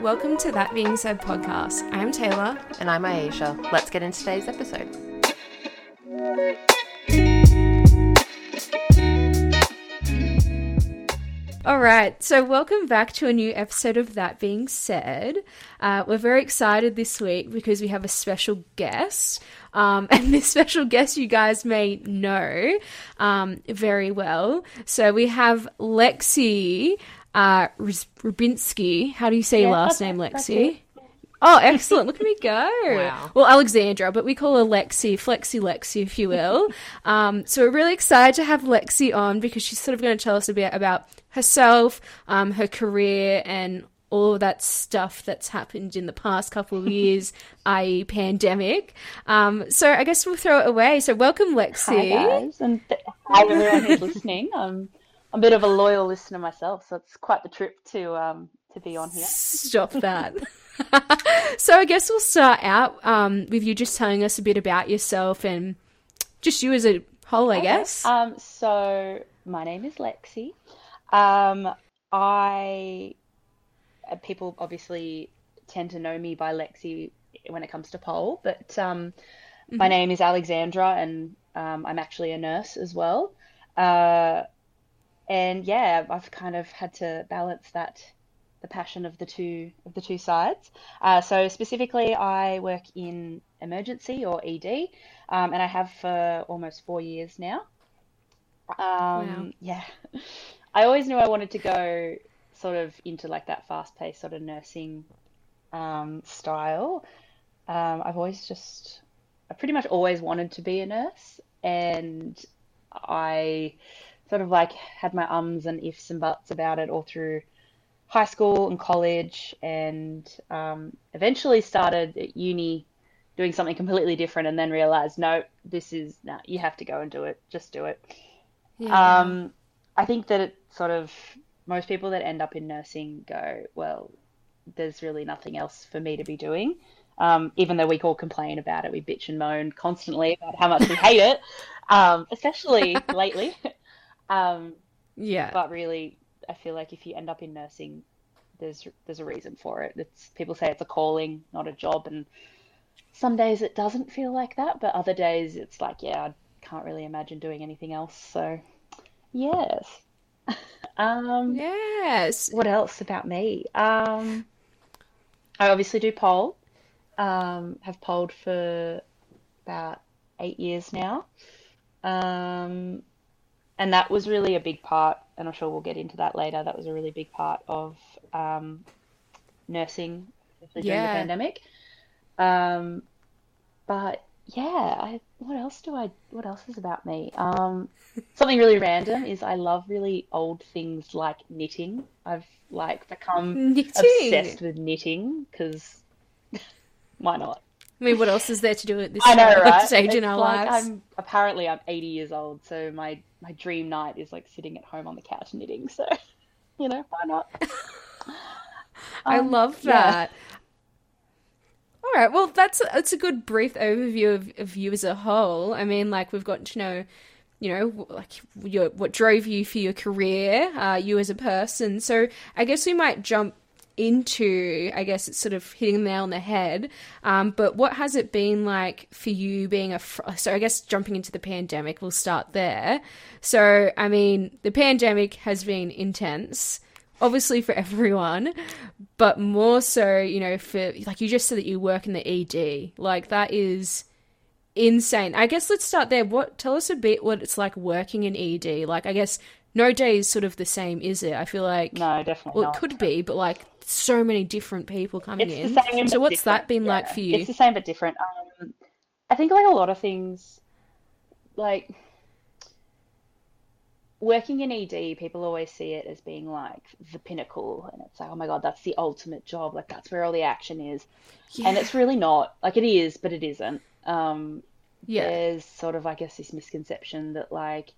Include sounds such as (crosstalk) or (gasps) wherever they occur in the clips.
Welcome to That Being Said podcast. I'm Taylor. And I'm Aisha. Let's get into today's episode. All right, so welcome back to a new episode of That Being Said. Uh, we're very excited this week because we have a special guest. Um, (laughs) and this special guest you guys may know um, very well. So we have Lexi uh, Rubinski. How do you say your last name, Lexi? Oh, (laughs) excellent. Look at me go. Wow. Well, Alexandra, but we call her Lexi, Flexi Lexi, if you will. (laughs) um, so we're really excited to have Lexi on because she's sort of going to tell us a bit about herself, um, her career, and all of that stuff that's happened in the past couple of (laughs) years, i.e., pandemic. Um, so I guess we'll throw it away. So welcome, Lexi. Hi guys, and th- hi everyone who's listening. I'm a bit of a loyal listener myself, so it's quite the trip to um to be on here. Stop that. (laughs) so I guess we'll start out um, with you just telling us a bit about yourself and just you as a whole, I guess. Um, so my name is Lexi. Um, I uh, people obviously tend to know me by Lexi when it comes to pole, but um, my name is Alexandra, and um, I'm actually a nurse as well. Uh, and yeah, I've kind of had to balance that the passion of the two of the two sides. Uh, so specifically, I work in emergency or ED, um, and I have for almost four years now. Um, Wow. Yeah, (laughs) I always knew I wanted to go sort of into like that fast-paced sort of nursing um, style. Um, I've always just, I pretty much always wanted to be a nurse, and I sort of like had my ums and ifs and buts about it all through high school and college, and um, eventually started at uni doing something completely different, and then realized, no, this is, no, you have to go and do it. Just do it. Yeah. Um, I think that it sort of most people that end up in nursing go, well, there's really nothing else for me to be doing. Um, even though we all complain about it, we bitch and moan constantly about how much we (laughs) hate it, um, especially lately. (laughs) Um, yeah. but really, I feel like if you end up in nursing, there's there's a reason for it. It's people say it's a calling, not a job, and some days it doesn't feel like that, but other days it's like, yeah, I can't really imagine doing anything else. So, yes. (laughs) Um, yes. what else about me? Um, I obviously do pole. Um, have polled for about eight years now. Um, and that was really a big part, and I'm sure we'll get into that later. That was a really big part of um, nursing, especially during the pandemic. Um, but yeah, I, what else do I, what else is about me? Um, something really random is I love really old things like knitting. I've like become Knitting. obsessed with knitting because (laughs) why not? I mean, what else is there to do at this I know, (laughs) right? stage in our like lives? I'm apparently I'm 80 years old, so my my dream night is like sitting at home on the couch knitting. So, (laughs) you know, why not? (laughs) I Um, love yeah. that. All right, well, that's a, that's a good brief overview of, of you as a whole. I mean, like we've gotten to know, you know, like your, what drove you for your career, uh, you as a person. So I guess we might jump into, I guess it's sort of hitting the nail on the head. Um, but what has it been like for you being a? Fr- so I guess jumping into the pandemic, we'll start there. So I mean, the pandemic has been intense obviously for (laughs) everyone, but more so, you know, for like you just said that you work in the ED. Like that is insane. I guess let's start there. What tell us a bit what it's like working in ED. Like I guess no day is sort of the same, is it? I feel like No, definitely well, not. it could be, but like so many different people coming It's in. the same. so what's that been like for you? It's the same but different. Um, I think like a lot of things, like working in ED, people always see it as being like the pinnacle, and it's like, oh my God, that's the ultimate job. Like that's where all the action is, and it's really not. Like it is, but it isn't. Um, yeah. there's sort of, I guess, this misconception that like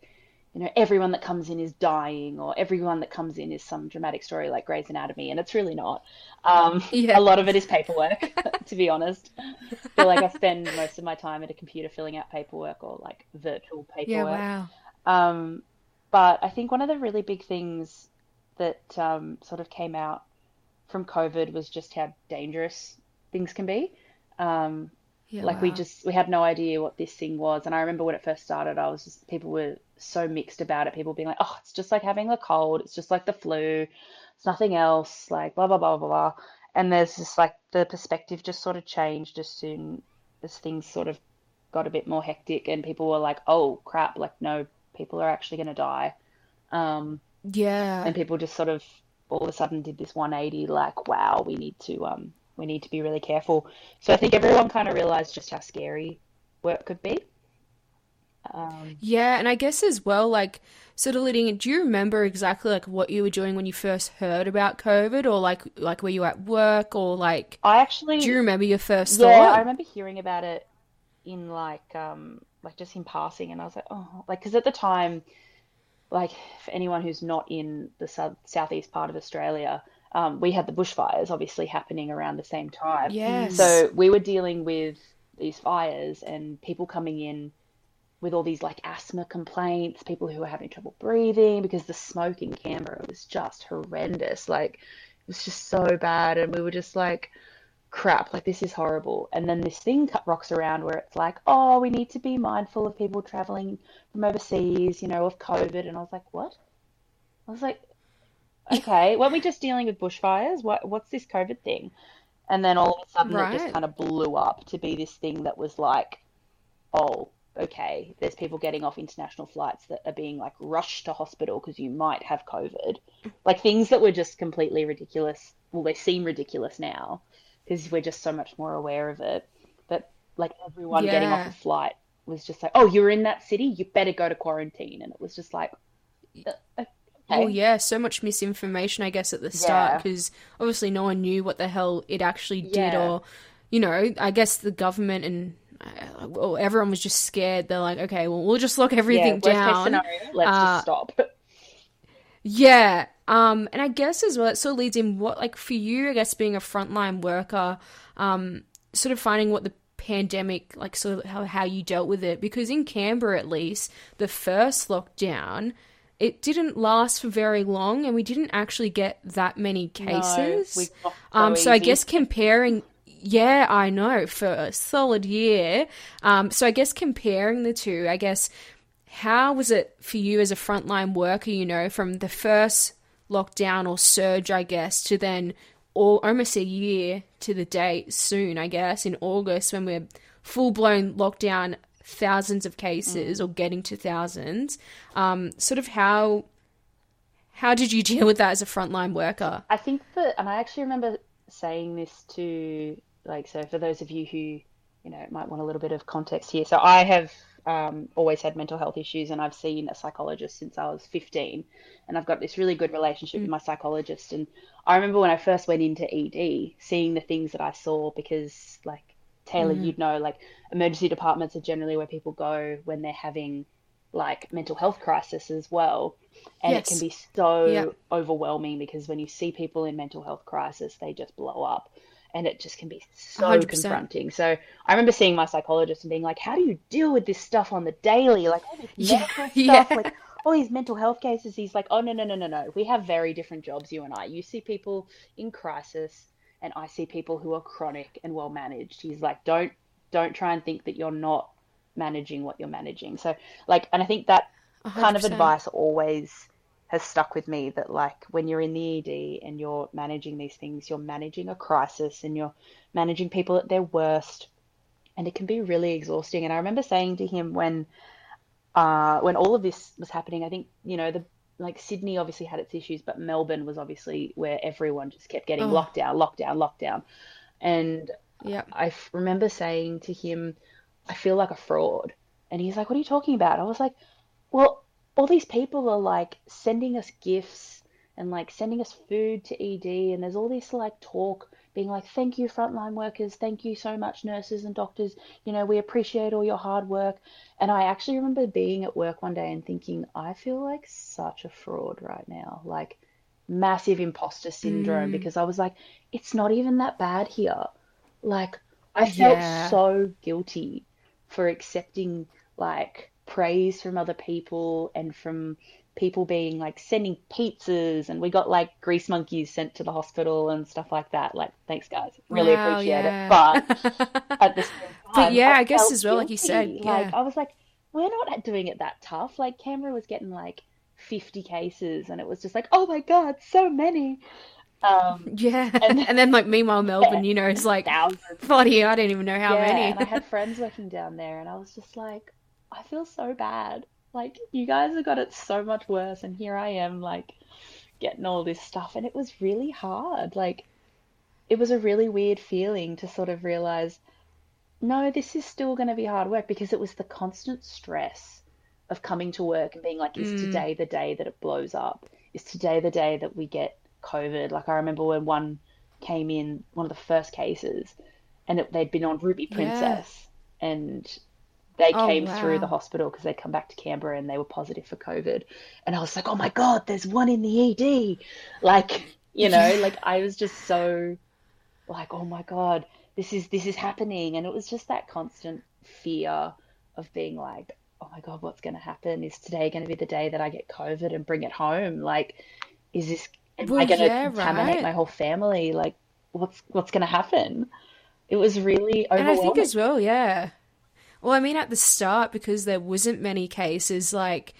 you know, everyone that comes in is dying or everyone that comes in is some dramatic story like Grey's Anatomy, and it's really not. Um, Yeah. A lot of it is paperwork, (laughs) to be honest. I feel like I spend most of my time at a computer filling out paperwork or like virtual paperwork. Yeah, wow. Um, but I think one of the really big things that um, sort of came out from COVID was just how dangerous things can be. Um, Yeah, like we just we had no idea what this thing was, and I remember when it first started, I was just people were so mixed about it. People being like, "Oh, it's just like having a cold. It's just like the flu. It's nothing else." Like blah blah blah blah blah. And there's just like the perspective just sort of changed as soon as things sort of got a bit more hectic, and people were like, "Oh crap! Like no, people are actually going to die." Um, Yeah. and people just sort of all of a sudden did this 180 like wow we need to um we need to be really careful so i think everyone kind of realized just how scary work could be um Yeah, and I guess as well, like sort of leading. Do you remember exactly like what you were doing when you first heard about COVID, or like like were you at work, or like i actually do you remember your first yeah i remember hearing about it in like um like just in passing and i was like oh like because at the time like for anyone who's not in the south southeast part of australia um, we had the bushfires obviously happening around the same time Yes. So we were dealing with these fires and people coming in with all these like asthma complaints, people who were having trouble breathing because the smoke in Canberra was just horrendous. Like it was just so bad, and we were just like, crap, like this is horrible. And then this thing cut rocks around where it's like, oh, we need to be mindful of people traveling from overseas, you know, of COVID. And I was like, what? I was like, okay, weren't we just dealing with bushfires? What what's this COVID thing? And then all of a sudden it just kind of blew up to be this thing that was like, oh, okay, there's people getting off international flights that are being like rushed to hospital because you might have COVID. Like things that were just completely ridiculous. Well, they seem ridiculous now because we're just so much more aware of it. But like everyone getting off a flight was just like, oh, you're in that city, you better go to quarantine. And it was just like, okay. Well, yeah, so much misinformation, I guess, at the start Yeah. because obviously no one knew what the hell it actually did, Yeah. or you know, I guess the government and uh, well, everyone was just scared. They're like, okay, well, we'll just lock everything case down. scenario, let's Uh, just stop. (laughs) Yeah. Um, and I guess as well, it sort of leads in what, like, for you, I guess, being a frontline worker, um, sort of finding what the pandemic, like, sort of how, how you dealt with it. Because in Canberra, at least, the first lockdown, it didn't last for very long, and we didn't actually get that many cases. got so um, so I guess comparing. Yeah, I know, for a solid year. Um, so I guess comparing the two, I guess how was it for you as a frontline worker, you know, from the first lockdown or surge, I guess, to then all, almost a year to the date soon, I guess, in August when we're full blown lockdown, thousands of cases or getting to thousands. Um, sort of how how did you deal with that as a frontline worker? I think that, and I actually remember saying this to, like, so for those of you who, you know, might want a little bit of context here. So I have um, always had mental health issues, and I've seen a psychologist since I was 15, and I've got this really good relationship with my psychologist. And I remember when I first went into ED, seeing the things that I saw because, like, Taylor, you'd know, like, emergency departments are generally where people go when they're having like mental health crisis as well. And it can be so Yeah. overwhelming because when you see people in mental health crisis, they just blow up. And it just can be so 100%. confronting. So I remember seeing my psychologist and being like, How do you deal with this stuff on the daily? Like all this Yeah, medical (laughs) yeah. stuff, like all these mental health cases. He's like, Oh no, no, no, no, no. We have very different jobs, you and I. You see people in crisis and I see people who are chronic and well managed. He's like, Don't don't try and think that you're not managing what you're managing. So like and I think that kind of advice always has stuck with me that like when you're in the ED and you're managing these things, you're managing a crisis and you're managing people at their worst and it can be really exhausting. And I remember saying to him when uh when all of this was happening, I think, you know, the like Sydney obviously had its issues, but Melbourne was obviously where everyone just kept getting Oh. lockdown, lockdown, lockdown. And Yeah. I f- remember saying to him, I feel like a fraud. And he's like, What are you talking about? I was like, Well, all these people are like sending us gifts and like sending us food to ED, and there's all this like talk being like, thank you, frontline workers. Thank you so much, nurses and doctors. You know, we appreciate all your hard work. And I actually remember being at work one day and thinking, I feel like such a fraud right now. Like, massive imposter syndrome mm. because I was like, it's not even that bad here. Like, I felt Yeah. so guilty for accepting like praise from other people and from people being like sending pizzas and we got like grease monkeys sent to the hospital and stuff like that. Like, thanks guys, really Wow, appreciate yeah. it. But (laughs) at the same But yeah, I guess as well, like you said, guilty. Like. I was like, we're not doing it that tough. Like Canberra was getting like 50 cases, and it was just like, oh my God, so many. Um, (laughs) Yeah. And- And, then like meanwhile (laughs) Melbourne, you know, is like thousands. bloody I don't even know how yeah, many. and I had friends working down there, and I was just like, I feel so bad. Like you guys have got it so much worse, and here I am, like getting all this stuff, and it was really hard. Like it was a really weird feeling to sort of realize, no, this is still going to be hard work because it was the constant stress of coming to work and being like, is Mm. today the day that it blows up? Is today the day that we get COVID? Like I remember when one came in, one of the first cases, and it, they'd been on Ruby Yeah. Princess, and they Oh, came through the hospital because they'd come back to Canberra and they were positive for COVID. And I was like, oh my God, there's one in the ED. Like, you know, like I was just so like, oh my God, this is this is happening. And it was just that constant fear of being like, oh my God, what's going to happen? Is today going to be the day that I get COVID and bring it home? Like, is this, am I Well, going to yeah, contaminate right. my whole family? Like, what's what's going to happen? It was really And I think overwhelming. as well, yeah. Well, I mean, at the start, because there wasn't many cases, like,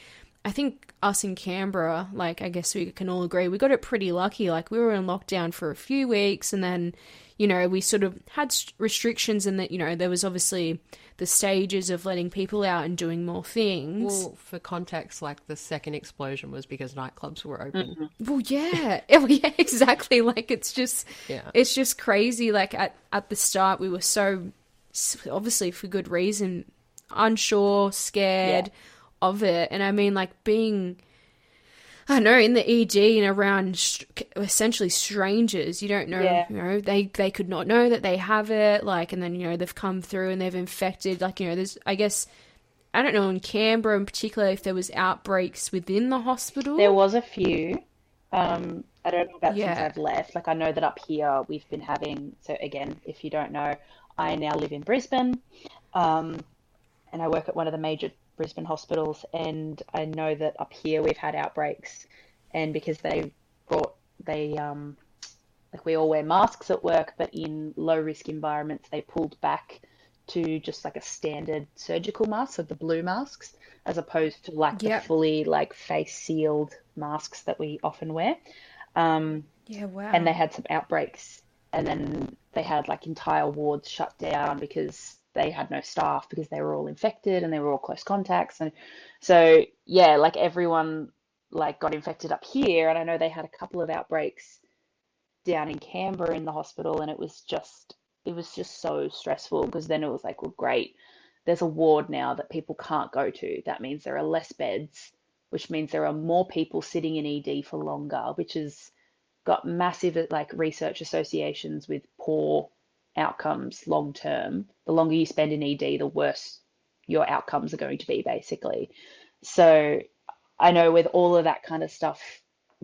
I think us in Canberra, like, I guess we can all agree, we got it pretty lucky. Like, we were in lockdown for a few weeks, and then, you know, we sort of had restrictions, and that, you know, there was obviously the stages of letting people out and doing more things. Well, for context, like the second explosion was because nightclubs were open. Mm-hmm. Well, yeah, (laughs) yeah, (laughs) exactly. Like it's just, Yeah. it's just crazy. Like at at the start, we were so s- obviously for good reason unsure, scared Yeah. of it, and I mean, like being. I don't know in the ED and around str- essentially strangers. You don't know, Yeah. you know, they they could not know that they have it. Like, and then you know they've come through and they've infected. Like, you know, there's I guess I don't know in Canberra in particular if there was outbreaks within the hospital. There was a few. Um, I don't know about since I've left. Like I know that up here we've been having. So again, if you don't know, I now live in Brisbane, um, and I work at one of the major Brisbane hospitals. And I know that up here we've had outbreaks, and because they brought they um, like we all wear masks at work, but in low risk environments they pulled back to just like a standard surgical mask, so the blue masks, as opposed to like Yep. the fully like face sealed masks that we often wear. Um, yeah, wow. and they had some outbreaks, and then they had like entire wards shut down because they had no staff because they were all infected and they were all close contacts, and so yeah, like everyone like got infected up here, and I know they had a couple of outbreaks down in Canberra in the hospital, and it was just it was just so stressful because then it was like, well, great, there's a ward now that people can't go to. That means there are less beds, which means there are more people sitting in ED for longer, which has got massive uh, like research associations with poor outcomes long term. The longer you spend in ED, the worse your outcomes are going to be, basically. So I know with all of that kind of stuff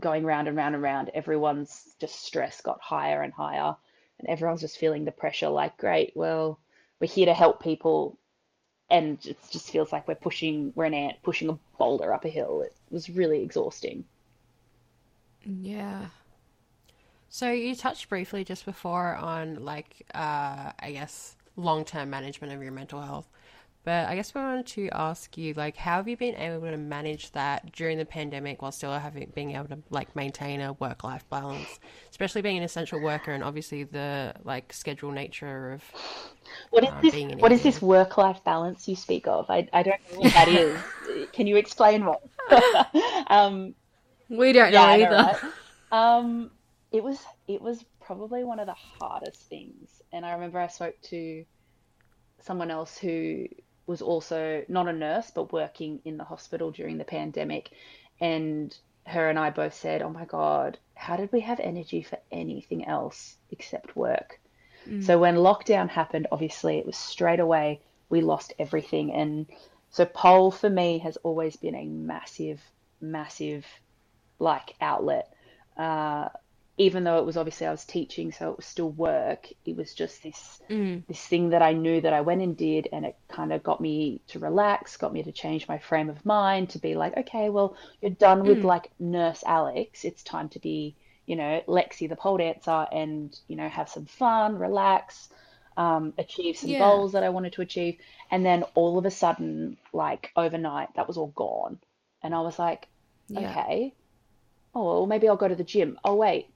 going round and round and round, everyone's just stress got higher and higher, and everyone's just feeling the pressure like, great, well, we're here to help people, and it just feels like we're pushing, we're an ant pushing a boulder up a hill. It was really exhausting. yeah. So you touched briefly just before on like uh, I guess long term management of your mental health. But I guess we wanted to ask you like how have you been able to manage that during the pandemic while still having being able to like maintain a work life balance, especially being an essential worker and obviously the like schedule nature of What is uh, this? being an What is ED. this work-life balance you speak of? I, I don't know what that is. (laughs) Can you explain what? (laughs) um, We don't yeah, know I know, either. right? Um, it was it was probably one of the hardest things, and I remember I spoke to someone else who was also not a nurse but working in the hospital during the pandemic, and her and I both said, "Oh my God, how did we have energy for anything else except work?" So when lockdown happened, obviously it was straight away we lost everything, and so pole for me has always been a massive, massive like outlet. Uh, even though it was obviously I was teaching, so it was still work. It was just this this thing that I knew that I went and did, and it kind of got me to relax, got me to change my frame of mind, to be like, okay, well, you're done with like Nurse Alex. It's time to be, you know, Lexi the pole dancer, and you know, have some fun, relax, um, achieve some Yeah. goals that I wanted to achieve, and then all of a sudden, like overnight, that was all gone, and I was like, Yeah. okay, oh well, maybe I'll go to the gym. Oh wait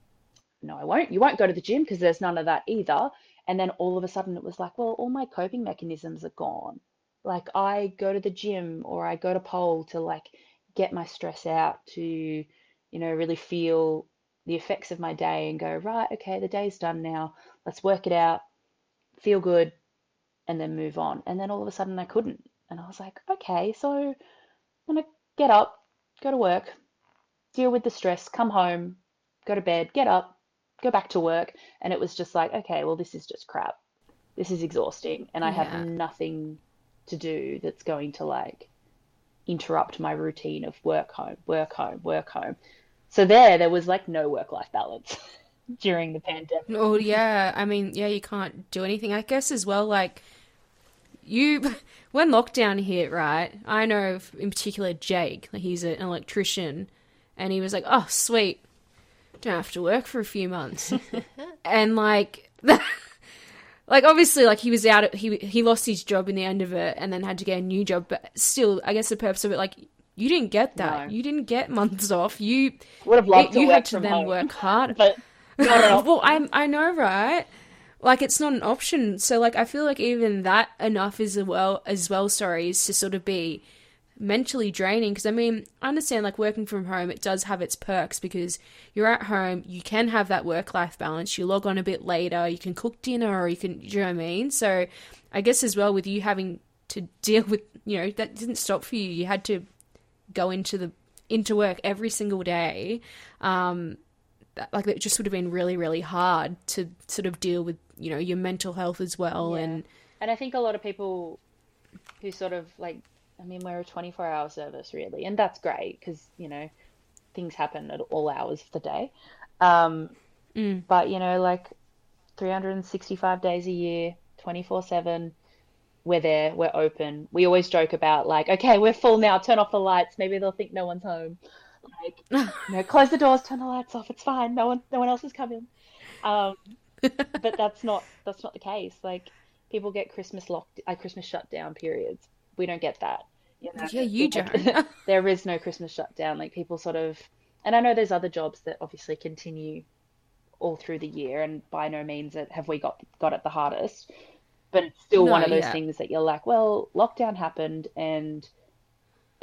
no, I won't. You won't go to the gym because there's none of that either. And then all of a sudden it was like, well, all my coping mechanisms are gone. Like I go to the gym or I go to pole to like get my stress out to, you know, really feel the effects of my day and go, right, okay, the day's done now. Let's work it out, feel good, and then move on. And then all of a sudden I couldn't. And I was like, okay, so I'm gonna get up, go to work, deal with the stress, come home, go to bed, get up, go back to work. And it was just like, okay, well, this is just crap. This is exhausting. And I Yeah. have nothing to do that's going to like interrupt my routine of work, home, work, home, work, home. So there, there was like no work life balance (laughs) during the pandemic. Oh yeah, I mean, yeah, you can't do anything. I guess as well, like you (laughs) when lockdown hit, right? I know of- in particular Jake, like, he's an electrician, and he was like, "Oh, sweet, don't have to work for a few months," (laughs) and like. (laughs) Like obviously, like he was out. He he lost his job in the end of it, and then had to get a new job. But still, I guess the purpose of it, like you didn't get that. No. You didn't get months off. You Would have loved to you had to then home, work hard. (laughs) but well, I I know, right? Like it's not an option. So like I feel like even that enough is as well as well. Sorry, is to sort of be mentally draining. Because I mean, I understand like working from home. It does have its perks because you're at home. You can have that work life balance. You log on a bit later. You can cook dinner, or you can. Do you know what I mean? So I guess as well with you having to (laughs) deal with you know that didn't stop for you. You had to go into the into work every single day. Um, that, like it just would have been really really hard to sort of deal with you know your mental health as well Yeah. and And I think a lot of people who sort of like, I mean, we're a 24 hour service really, and that's great because, you know, things happen at all hours of the day. Um, But, you know, like 365 days a year, 24 7, we're there, we're open. We always joke about, like, okay, we're full now, turn off the lights, maybe they'll think no one's home. Like, (laughs) you know, close the doors, turn the lights off, it's fine, no one, no one else is coming. Um, but that's not that's not the case. Like people get Christmas locked, uh, Christmas shutdown periods. We don't get that. You know? Yeah, you don't. (laughs) there is no Christmas shutdown. Like people sort of, and I know there's other jobs that obviously continue all through the year, and by no means have we got got it the hardest. But it's still one of those yeah. things that you're like, well, lockdown happened, and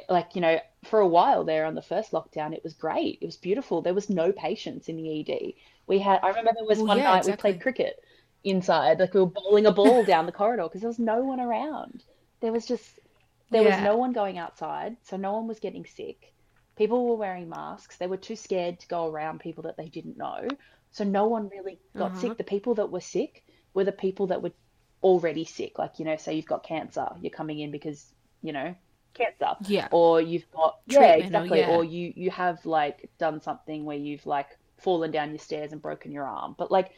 like you know, for a while there on the first lockdown, it was great. It was beautiful. There was no patients in the ED. We had, I remember there was Well, one yeah, night exactly. we played cricket inside, like we were bowling a ball down the corridor because there was no one around. There was just, there was no one going outside, so no one was getting sick. People were wearing masks. They were too scared to go around people that they didn't know. So no one really got Uh-huh. sick. The people that were sick were the people that were already sick. Like, you know, say you've got cancer, you're coming in because, you know, cancer. Yeah. Or you've got yeah, Treatment or- exactly. yeah. Or you you have like done something where you've like fallen down your stairs and broken your arm. But like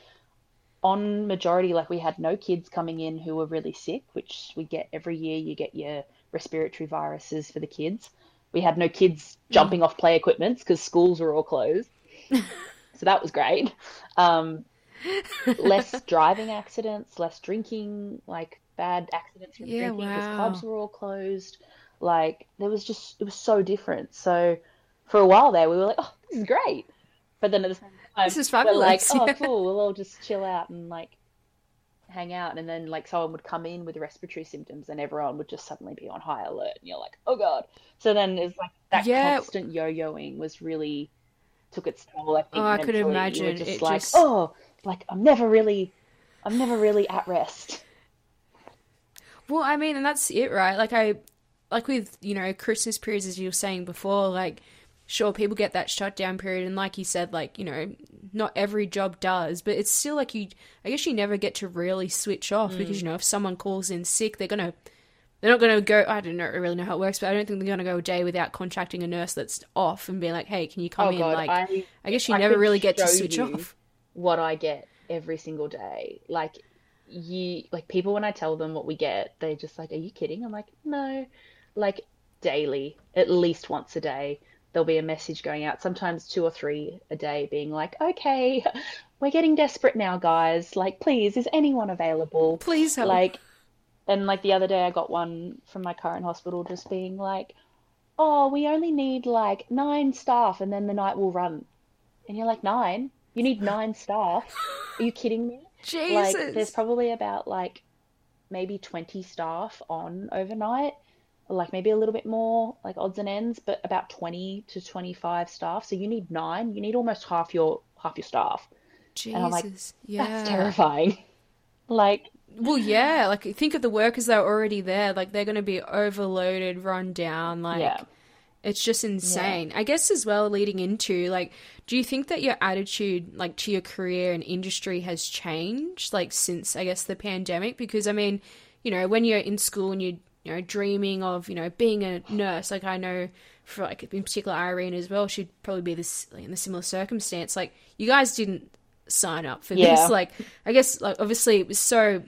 on majority, like we had no kids coming in who were really sick, which we get every year. You get your respiratory viruses for the kids. We had no kids jumping off play equipments because schools were all closed. (laughs) so that was great. Um, less driving accidents, less drinking, like bad accidents from Yeah, drinking because wow. clubs were all closed. Like there was just it was so different. So for a while there, we were like, oh, this is great. But then at the same time, This is we're like, (laughs) oh, cool. We'll all just chill out and like hang out. And then like someone would come in with respiratory symptoms, and everyone would just suddenly be on high alert. And you're like, oh god. So then it's like that Yeah. constant yo-yoing was really took its toll. I think Oh, I could mentally. You were imagine. just It like, just- oh, like I'm never really, I'm never really at rest. Well, I mean, and that's it, right? Like I, like with you know Christmas periods, as you were saying before, like sure people get that shutdown period and like you said like you know not every job does but it's still like you i guess you never get to really switch off because Mm. you know if someone calls in sick they're gonna they're not gonna go i don't know really know how it works but i don't think they're gonna go a day without contacting a nurse that's off and being like hey can you come Oh in God, like I, i guess you I never really get to switch off what I get every single day. Like you, like people when I tell them what we get, they're just like, "Are you kidding?" I'm like, "No." Like daily, at least once a day, there'll be a message going out. Sometimes two or three a day, being like, "Okay, (laughs) we're getting desperate now, guys. Like, please, is anyone available?" please help Like, and like the other day, I got one from my current hospital just being like, "Oh, we only need like nine staff, and then the night will run." And you're like, nine? You need nine staff? Are you kidding me? (laughs) Like, jesus there's probably about like maybe 20 staff on overnight, like maybe a little bit more, like odds and ends, but about 20 to 25 staff. So you need nine. You need almost half your half your staff. jesus I'm like, yeah That's terrifying. (laughs) Like, Well, yeah, like think of the workers that are already there. Like they're going to be overloaded, run down. Like Yeah. it's just insane. I guess as well, leading into like, do you think that your attitude, like to your career and industry, has changed like since I guess the pandemic? Because I mean, you know, when you're in school and you're you know dreaming of you know being a nurse, like I know for like in particular Irene as well, she'd probably be this like, in a similar circumstance. Like you guys didn't sign up for Yeah. this. Like I guess like obviously it was so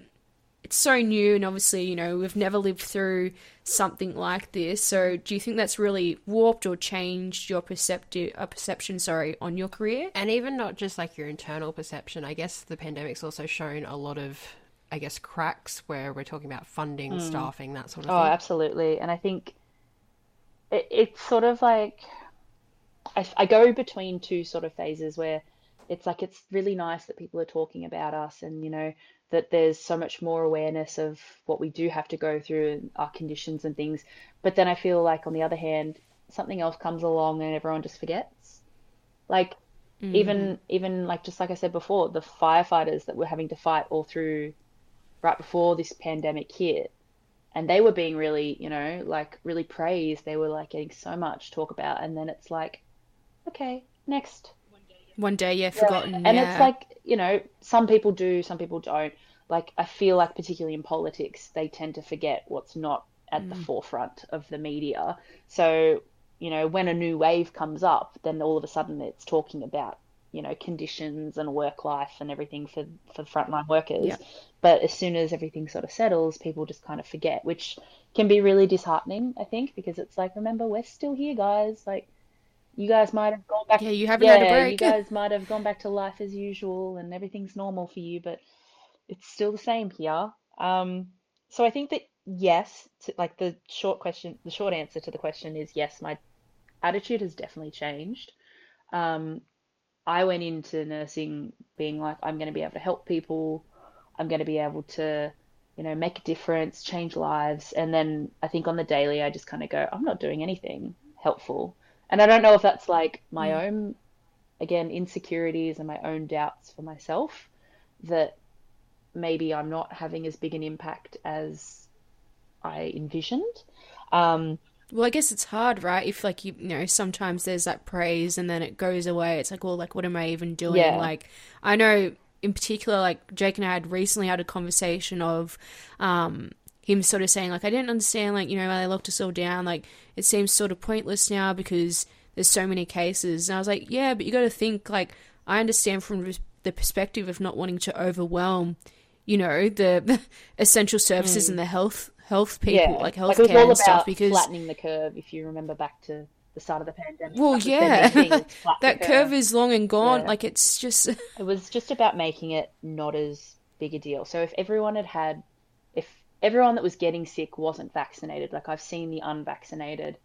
it's so new and obviously you know we've never lived through something like this so do you think that's really warped or changed your perceptive uh, perception sorry on your career And even not just like your internal perception, I guess the pandemic's also shown a lot of, I guess, cracks where we're talking about funding, hmm. staffing, that sort of thing. Oh, thing. absolutely. And I think it, it's sort of like I, I go between two sort of phases where it's like it's really nice that people are talking about us and, you know, that there's so much more awareness of what we do have to go through and our conditions and things. But then I feel like on the other hand, something else comes along and everyone just forgets. Like even mm. even like just like I said before, the firefighters that were having to fight all through right before this pandemic hit and they were being really, you know, like really praised. They were like getting so much talk about, and then it's like, okay, next. one day yeah forgotten And yeah. it's like, you know, some people do, some people don't. Like, I feel like, particularly in politics, they tend to forget what's not at the mm. forefront of the media. So, you know, when a new wave comes up, then all of a sudden it's talking about, you know, conditions and work life and everything for, for frontline workers. Yeah. But as soon as everything sort of settles, people just kind of forget, which can be really disheartening, I think, because it's like, remember, we're still here, guys. Like, you guys might have gone back. Yeah, you haven't had a Yeah, break. you (laughs) guys might have gone back to life as usual and everything's normal for you, but it's still the same here. Um, so I think that yes, to, like the short question, the short answer to the question is yes, my attitude has definitely changed. Um, I went into nursing being like, I'm going to be able to help people. I'm going to be able to, you know, make a difference, change lives. And then I think on the daily, I just kind of go, I'm not doing anything helpful. And I don't know if that's like my own, again, insecurities and my own doubts for myself that maybe I'm not having as big an impact as I envisioned. Um, Well, I guess it's hard, right? If like you, you know, sometimes there's that praise and then it goes away. It's like, well, like, what am I even doing? Yeah. Like, I know in particular, like Jake and I had recently had a conversation of, um, him sort of saying like, I didn't understand, like, you know, why they locked us all down. Like, it seems sort of pointless now because there's so many cases. And I was like, yeah, but you got to think like, I understand from the perspective of not wanting to overwhelm, you know, the (laughs) essential services and the health health people, yeah, like it was all healthcare and about stuff. Because flattening the curve. If you remember back to the start of the pandemic, Well, that yeah, big thing, was flatten that the curve is long and gone. Yeah. Like it's just (laughs) It was just about making it not as big a deal. So if everyone had had, if everyone that was getting sick wasn't vaccinated, like I've seen the unvaccinated,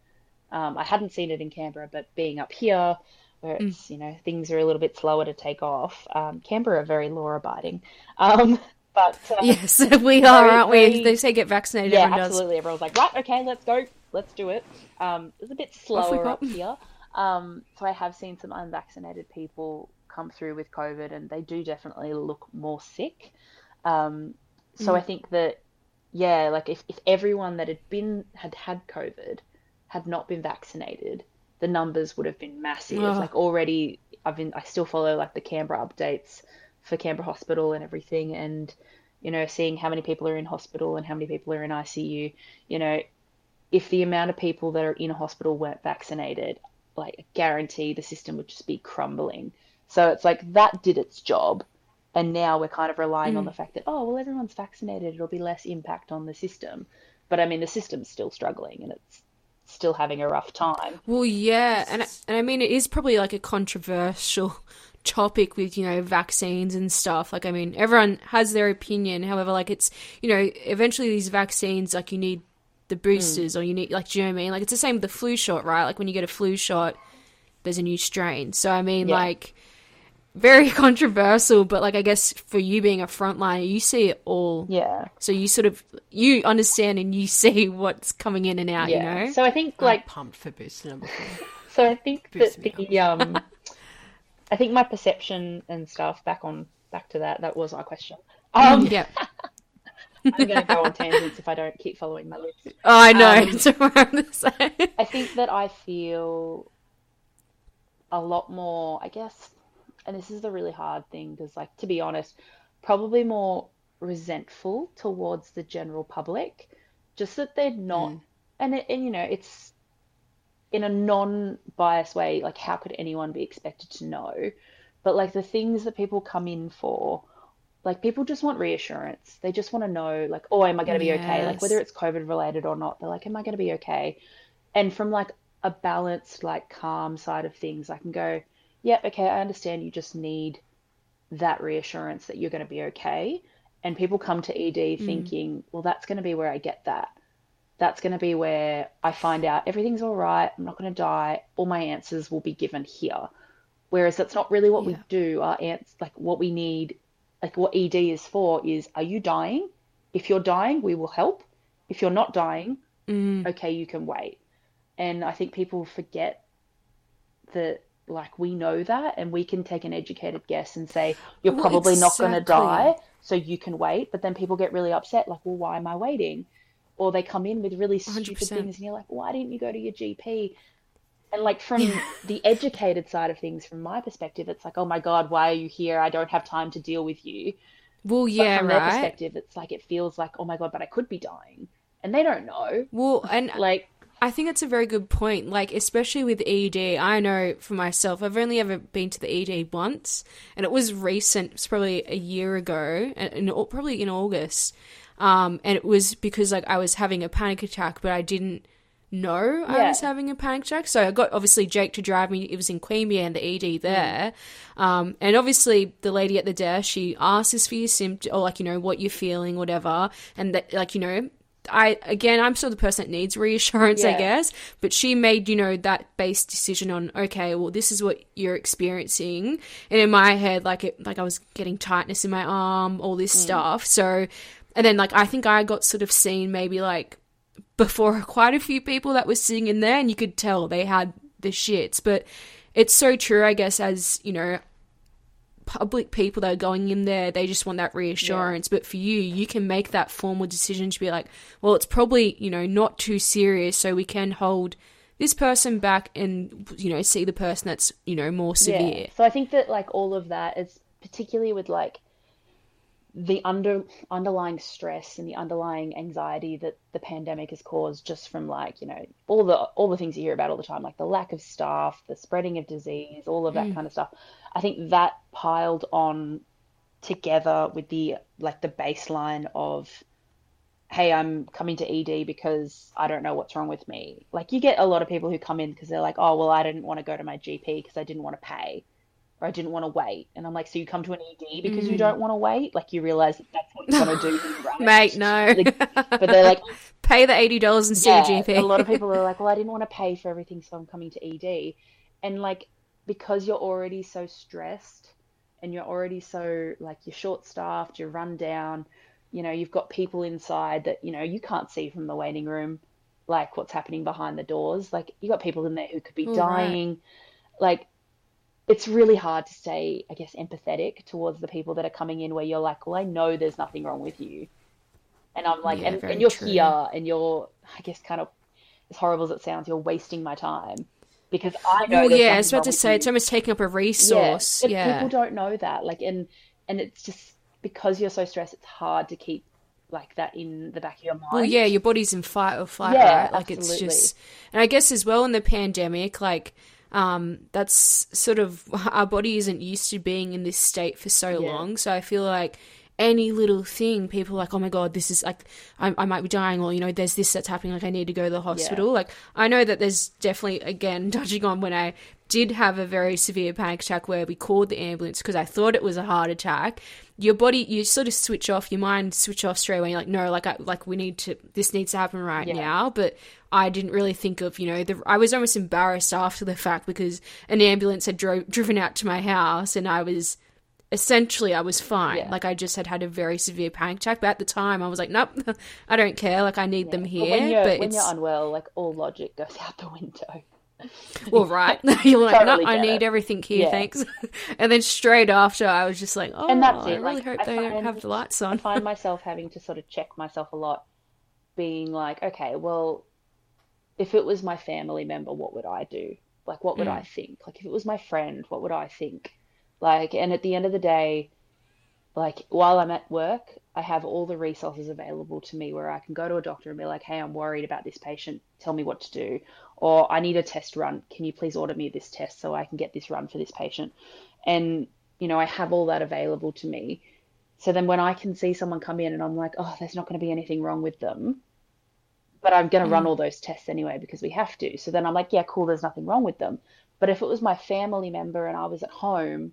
um, I hadn't seen it in Canberra, but being up here, where Mm. it's, you know, things are a little bit slower to take off, um, Canberra are very law abiding. (laughs) Um, but uh, yes, (laughs) we are, aren't we? very- They say get vaccinated. yeah, everyone does. absolutely. Everyone's like, right, okay, let's go, let's do it. Um, it was a bit slower up here. Um, so I have seen some unvaccinated people come through with COVID, and they do definitely look more sick. Um, so Mm. I think that, yeah, like if, if everyone that had been had had COVID had not been vaccinated, the numbers would have been massive. Ugh. Like already, I've been I still follow like the Canberra updates for Canberra Hospital and everything, and you know, seeing how many people are in hospital and how many people are in ICU. You know, if the amount of people that are in a hospital weren't vaccinated, like I guarantee the system would just be crumbling. So it's like that did its job. And now we're kind of relying on mm. the fact that, oh, well, everyone's vaccinated, it'll be less impact on the system. But I mean, the system's still struggling and it's still having a rough time. Well, yeah, and and I mean it is probably like a controversial topic with you know vaccines and stuff. Like I mean, everyone has their opinion. However, like it's you know eventually these vaccines like you need the boosters or you need like do you know what I mean? Like it's the same with the flu shot, right? Like when you get a flu shot, there's a new strain. So I mean, Yeah. like very (laughs) controversial, but like I guess for you being a frontliner, you see it all. Yeah. So you sort of you understand and you (laughs) see what's coming in and out. Yeah. You know. So I think I'm like pumped for booster number four. (laughs) So I think that Boost me the um, I think my perception and stuff back on back to that. That was my question. Um, yeah. (laughs) I'm gonna go on tangents if I don't keep following my list. (laughs) Oh, I know. Um, (laughs) I'm the same. I think that I feel a lot more, I guess, and this is the really hard thing because, like, to be honest, probably more resentful towards the general public, just that they're not, and it, and you know, it's in a non-biased way. Like, how could anyone be expected to know? But like the things that people come in for, like people just want reassurance. They just want to know, like, oh, am I going to be okay? Like whether it's COVID related or not, they're like, am I going to be okay? And from like a balanced, like calm side of things, I can go, yeah, okay, I understand you just need that reassurance that you're going to be okay. And people come to ED mm. thinking, well, that's going to be where I get that. That's going to be where I find out everything's all right. I'm not going to die. All my answers will be given here. Whereas that's not really what we do. Our ants, like what we need, like what ED is for is, are you dying? If you're dying, we will help. If you're not dying, mm. okay, you can wait. And I think people forget that, like, we know that and we can take an educated guess and say, you're Well, probably not going to die, so you can wait. But then people get really upset, like, well, why am I waiting? Or they come in with really stupid 100%. things and you're like, why didn't you go to your GP? And like from the educated side of things, from my perspective, it's like, oh my God, why are you here? I don't have time to deal with you. Well, But yeah, from their right. perspective, it's like it feels like, oh my God, but I could be dying. And they don't know. Well, and Like, I think it's a very good point. Like, especially with ED, I know for myself, I've only ever been to the ED once, and it was recent. It's probably a year ago, and probably in August. Um, and it was because like I was having a panic attack, but I didn't know I was having a panic attack. So I got obviously Jake to drive me. It was in Queanbeyan and the ED there, um, and obviously the lady at the desk she asks us for your symptoms or like you know what you're feeling, whatever, and that like you know I again, I'm still the person that needs reassurance, I guess. But she made you know that based decision on okay, well, this is what you're experiencing, and in my head, like it, like I was getting tightness in my arm, all this stuff. So, and then like I think I got sort of seen maybe like before (laughs) quite a few people that were sitting in there, and you could tell they had the shits. But it's so true, I guess, as you know, public people that are going in there, they just want that reassurance. But for you, you can make that formal decision to be like, well, it's probably, you know, not too serious, so we can hold this person back and, you know, see the person that's, you know, more severe. Yeah. So I think that like all of that is particularly with like the under underlying stress and the underlying anxiety that the pandemic has caused just from like, you know, all the all the things you hear about all the time, like the lack of staff, the spreading of disease, all of that mm. kind of stuff. I think that piled on together with the like the baseline of hey, I'm coming to ED because I don't know what's wrong with me. Like you get a lot of people who come in because they're like, oh, well, I didn't want to go to my GP because I didn't want to pay or I didn't want to wait. And I'm like, so you come to an ED because you mm. don't want to wait? Like you realize that that's what you're going to do, right? Mate, no. But they're like, (laughs) Pay the $80 and see yeah, a GP. a lot of people are (laughs) like, well, I didn't want to pay for everything, so I'm coming to ED. And like, because you're already so stressed and you're already so like you're short staffed, you're run down, you know, you've got people inside that, you know, you can't see from the waiting room, like what's happening behind the doors. Like you got people in there who could be Oh, right. dying. Like it's really hard to stay, I guess, empathetic towards the people that are coming in where you're like, well, I know there's nothing wrong with you. And I'm like, Yeah, and, and you're true. here and you're, I guess, kind of as horrible as it sounds, you're wasting my time. because I know. Well, yeah, I was about to say you. it's almost taking up a resource. but Yeah, people don't know that. Like, and and it's just because you're so stressed, it's hard to keep like that in the back of your mind. Well, yeah, your body's in fight or flight, Yeah, right? Like it's just, and I guess as well in the pandemic, like um, that's sort of (laughs) our body isn't used to being in this state for so Yeah. long. So I feel like any little thing, people are like, oh my god, this is like I, I might be dying, or you know, there's this that's happening, like I need to go to the hospital. Like I know that there's definitely again (laughs) touching on when I did have a very severe panic attack where we called the ambulance because I thought it was a heart attack. Your body, you sort of switch off, your mind switch off straight away. You're like, no, like I, like we need to, this needs to happen right Yeah. now. But I didn't really think of, you know, the, I was almost embarrassed after the fact because an ambulance had drove, (laughs) driven out to my house and I was essentially I was fine. Yeah. Like I just had had a very severe panic attack, but at the time I was like, nope, (laughs) I don't care. Like I need them But here. when you're but when you're unwell, like all logic goes (laughs) out the window. well, right. You're like, Totally no, I need it. everything here, Yeah. thanks. and then straight after, I was just like, oh, And that's oh, it. I really like, hope I they don't have the lights on. I find myself having to sort of check myself a lot, being like, okay, well, if it was my family member, what would I do? Like, what would mm. I think? Like, if it was my friend, what would I think? Like, and at the end of the day, like, while I'm at work, I have all the resources available to me where I can go to a doctor and be like, hey, I'm worried about this patient. Tell me what to do. Or I need a test run. Can you please order me this test so I can get this run for this patient? And, you know, I have all that available to me. So then when I can see someone come in and I'm like, oh, there's not going to be anything wrong with them, but I'm going to run mm. all those tests anyway because we have to. So then I'm like, yeah, cool, there's nothing wrong with them. But if it was my family member and I was at home,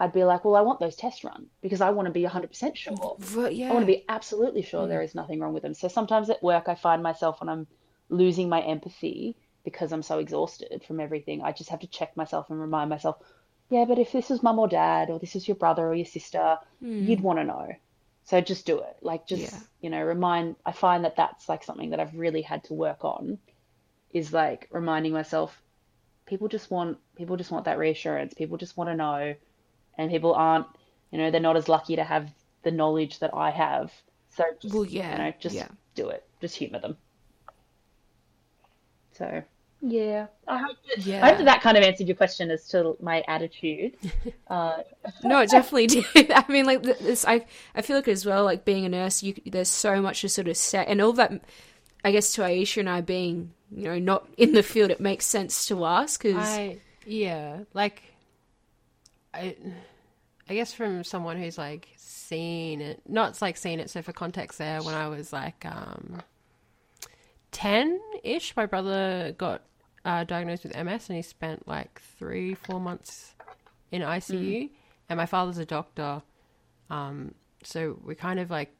I'd be like, well, I want those tests run because I want to be 100% sure. Yeah. I want to be absolutely sure mm. there is nothing wrong with them. So sometimes at work, I find myself when I'm losing my empathy because I'm so exhausted from everything, I just have to check myself and remind myself, yeah, but if this was mum or dad, or this is your brother or your sister, you'd mm. want to know. So just do it. Like, just, Yeah. you know, remind, I find that that's like something that I've really had to work on is like reminding myself, people just want, people just want that reassurance. People just want to know. And people aren't, you know, they're not as lucky to have the knowledge that I have. So just, Well, yeah, you know, just yeah. do it. Just humor them. So, yeah. I hope, that, Yeah. I hope that, that kind of answered your question as to my attitude. (laughs) Uh, No, it definitely did. (laughs) I mean, like this, I I feel like as well, like being a nurse, you there's so much to sort of say, and all that. I guess to Aisha and I being, you know, not in the field, it makes sense to us because yeah, like I I guess from someone who's like seen it, not like seen it. So for context, there when I was like um ten ish, my brother got uh, diagnosed with MS, and he spent like three four months in ICU. And my father's a doctor, um, so we kind of like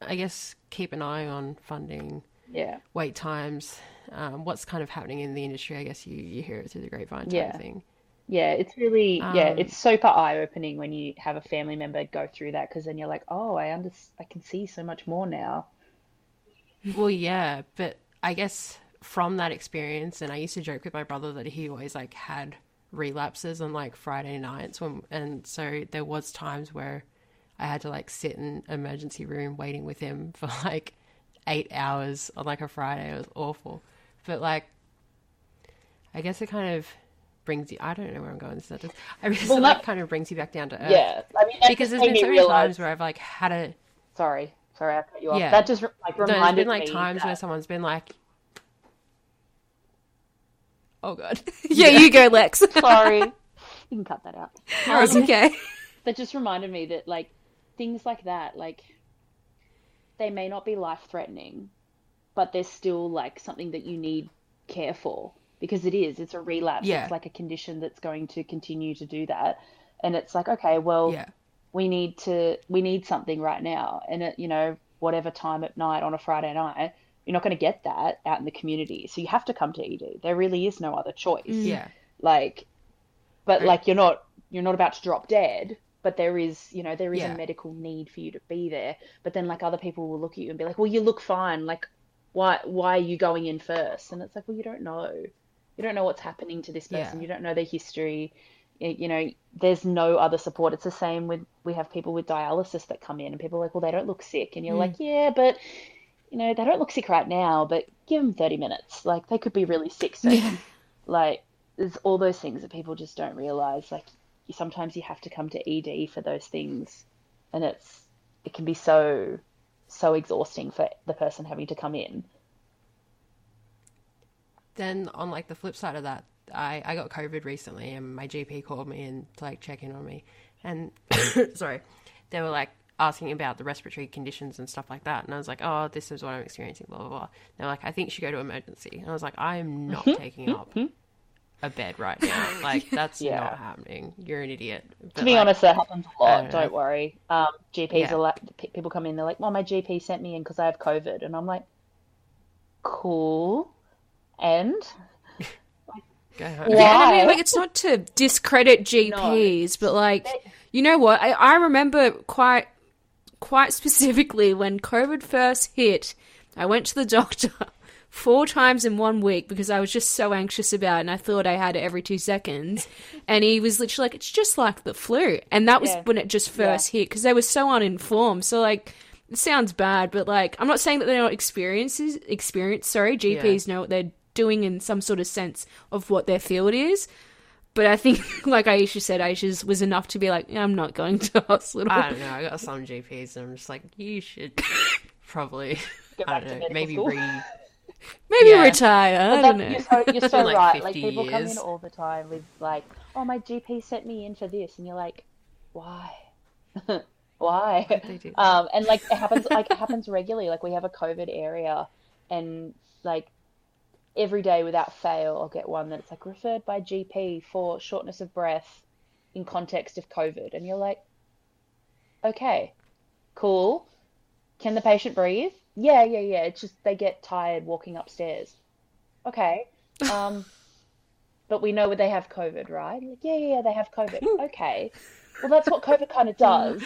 I guess keep an eye on funding yeah. wait times, um, what's kind of happening in the industry. I guess you, you hear it through the grapevine type Yeah. thing. Yeah, it's really yeah, Um, it's super eye-opening when you have a family member go through that because then you're like, oh, I under I can see so much more now. Well, yeah, but I guess from that experience, and I used to joke with my brother that he always like had relapses on like Friday nights when, and so there was times where I had to like sit in emergency room waiting with him (laughs) for like eight hours on like a Friday. It was awful, but like, I guess it kind of brings you. I don't know where I'm going. I guess Well, that- kind of brings you back down to earth. Yeah, I mean, because there's been so many realize. times where I've like had a Sorry, sorry, I cut you off. Yeah. That just like reminded no, there's been like me times where that someone's been like, "Oh God, (laughs) (laughs) yeah, you go, Lex. (laughs) sorry, you can cut that out. It's um, okay. that just reminded me that like things like that like they may not be life threatening but they're still like something that you need care for because it is it's a relapse Yeah. it's like a condition that's going to continue to do that and it's like okay well yeah, we need to we need something right now. And at you know whatever time at night on a friday night you're not going to get that out in the community. So you have to come to ed there really is no other choice. Mm. Yeah, like but Right. like you're not you're not about to drop dead but there is you know there is Yeah. a medical need for you to be there. But then like other people will look at you and be like well you look fine. Like why why are you going in first? And it's like well you don't know. You don't know what's happening to this person. Yeah. you don't know their history. Y- you know there's no other support. It's the same with we have people with dialysis that come in and people are like well they don't look sick. And you're mm. like yeah but you know they don't look sick right now but give them 30 minutes. Like they could be really sick soon. (laughs) Like there's all those things that people just don't realize. Like sometimes you have to come to ED for those things, and it's it can be so so exhausting for the person having to come in. Then on like the flip side of that, I, I got COVID recently and my GP called me and to like check in on me. And (coughs) sorry, they were like asking about the respiratory conditions and stuff like that. And I was like, oh, this is what I'm experiencing, blah, blah, blah. They're like, I think you should go to emergency. And I was like, I am not taking up a bed right now. (laughs) Like, that's Yeah. not happening. You're an idiot. To be like, honest, that happens a lot. don't Don't, worry. Um, GPs Yeah. are like, people come in, they're like, "Well, my GP sent me in because I have COVID," and I'm like, "Cool." And. Yeah, I mean, like, it's not to discredit (laughs) GPs, but like, you know what? I, I remember quite, quite (laughs) specifically when COVID first hit. I went to the (laughs) doctor four times in one week because I was just so anxious about it, and I thought I had it every two seconds. And he was literally like, "It's just like the flu," and that was Yeah. when it just first hit because they were so uninformed. So like. It sounds bad, but like I'm not saying that they're not experiences experience Sorry, GPs know what they're doing in some sort of sense of what their field is. But I think, (laughs) like Aisha said, Aisha's was enough to be like, I'm not going to (laughs) hospital. I don't know. I got some GPs and I'm just like, you should probably, I back to don't know, maybe school. re. (laughs) Maybe yeah. retire. I don't that- know. you're so, you're so Like right. Like 50 people come in all the time with like, "Oh, my GP sent me in for this," and you're like, "Why? Why?" Um, and like it happens, like it happens regularly. Like we have a COVID area, and like every day without fail, I'll get one that's like referred by GP for shortness of breath in context of COVID, and you're like, okay, cool. Can the patient breathe? Yeah, yeah, yeah. It's just they get tired walking upstairs. Okay. (laughs) Um, but we know they have COVID, right? Like, yeah, yeah, yeah, they have COVID. (laughs) Okay. Well, that's what COVID kind of (laughs) does.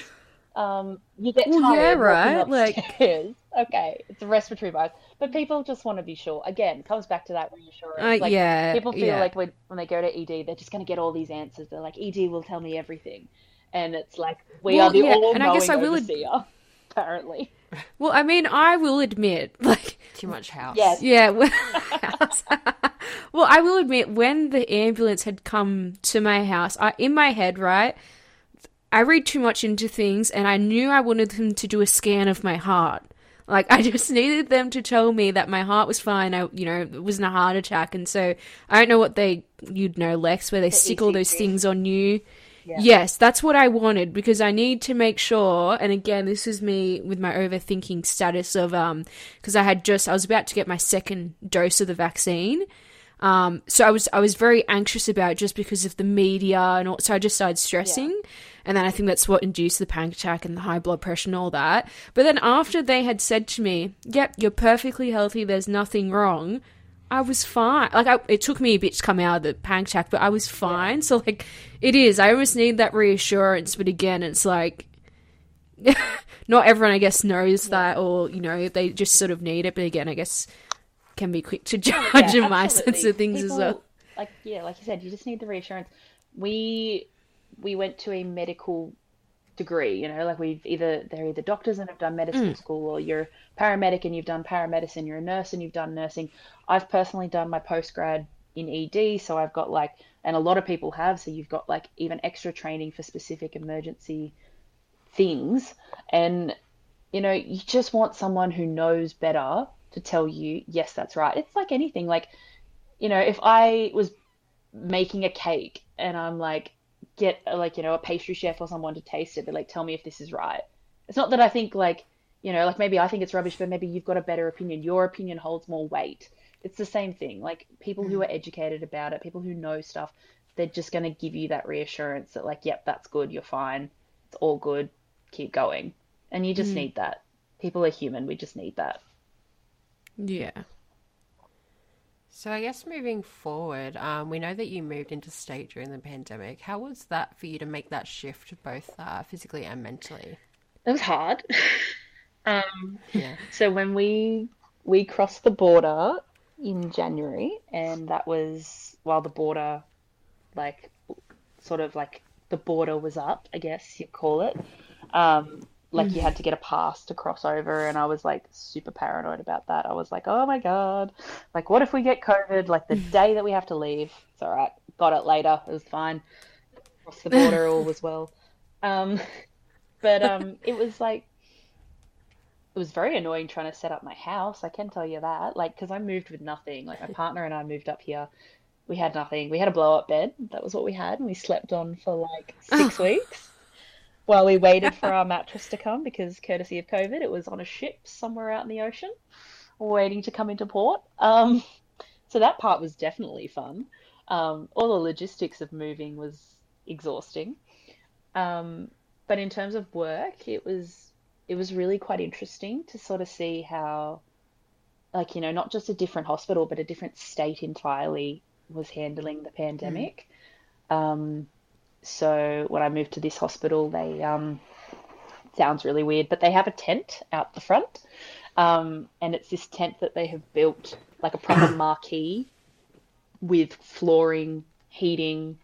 Um, you get Well, tired yeah, walking right, like- upstairs. Okay, it's a respiratory virus, but people just want to be sure. Again, it comes back to that reassurance. Uh, like, yeah, people feel yeah. like when when they go to ED, they're just going to get all these answers. They're like, ED will tell me everything, and it's like we Well, are the yeah, all-knowing and I guess I will ad- overseer, (laughs) apparently. Well, I mean, I will admit, (laughs) like, Too much house. Yes. yeah. (laughs) well- well, I will admit, when the ambulance had come to my house, I in my head, right, I read too much into things, and I knew I wanted them to do a scan of my heart. Like, I (laughs) just needed them to tell me that my heart was fine. I, you know, it wasn't a heart attack, and so I don't know what they, you'd know, Lex, where they stick all those ECG. things on you. Yes, that's what I wanted because I need to make sure. And again, this is me with my overthinking status of um, because I had just I was about to get my second dose of the vaccine. Um, so I was I was very anxious about it just because of the media and all, so I just started stressing, and then I think that's what induced the panic attack and the high blood pressure and all that. But then after they had said to me, "Yep, you're perfectly healthy. There's nothing wrong," I was fine. Like I, it took me a bit to come out of the panic attack, but I was fine. So like, it is. I almost need that reassurance, but again, it's like. (laughs) Not everyone, I guess, knows that, or you know, they just sort of need it. But again, I guess can be quick to judge in my sense of things as well. Like yeah, like you said, you just need the reassurance. We we went to a medical degree, you know, like we've either they're either doctors and have done medicine Mm. school, or you're paramedic and you've done paramedicine, you're a nurse and you've done nursing. I've personally done my postgrad in ED, so I've got like, and a lot of people have, so you've got like even extra training for specific emergency things, and you know, you just want someone who knows better to tell you, yes, that's right. It's like anything, like you know, if I was making a cake and I'm like, get uh, like, you know, a pastry chef or someone to taste it, but like, tell me if this is right. It's not that I think like, you know, like maybe I think it's rubbish, but maybe you've got a better opinion. Your opinion holds more weight. It's the same thing. Like people who are educated about it, people who know stuff, they're just going to give you that reassurance that like, yep, that's good. You're fine. It's all good. Keep going. And you just need that. People are human. We just need that. Yeah. So I guess moving forward, um, we know that you moved into state during the pandemic. How was that for you to make that shift, both uh, physically and mentally? It was hard. (laughs) um, Yeah. So when we we crossed the border in January, and that was while the border, like, sort of like the border was up, I guess you'd call it. Um, like you had to get a pass to cross over, and I was like super paranoid about that. I was like, oh my god, like what if we get COVID? Like the day that we have to leave, it's all right. Got it later. It was fine. Across the border, (laughs) all was well. Um, but um, it was like it was very annoying trying to set up my house. I can tell you that. Like, because I moved with nothing. Like, my (laughs) partner and I moved up here. We had nothing. We had a blow up bed. That was what we had. And we slept on for like six weeks while we waited for (laughs) our mattress to come because, courtesy of COVID, it was on a ship somewhere out in the ocean waiting to come into port. Um, so that part was definitely fun. Um, all the logistics of moving was exhausting. Um, but in terms of work, it was it was really quite interesting to sort of see how, like, you know, not just a different hospital, but a different state entirely was handling the pandemic. Um, so when I moved to this hospital, they, um, sounds really weird, but they have a tent out the front. Um, and it's this tent that they have built like a proper (coughs) marquee with flooring, heating,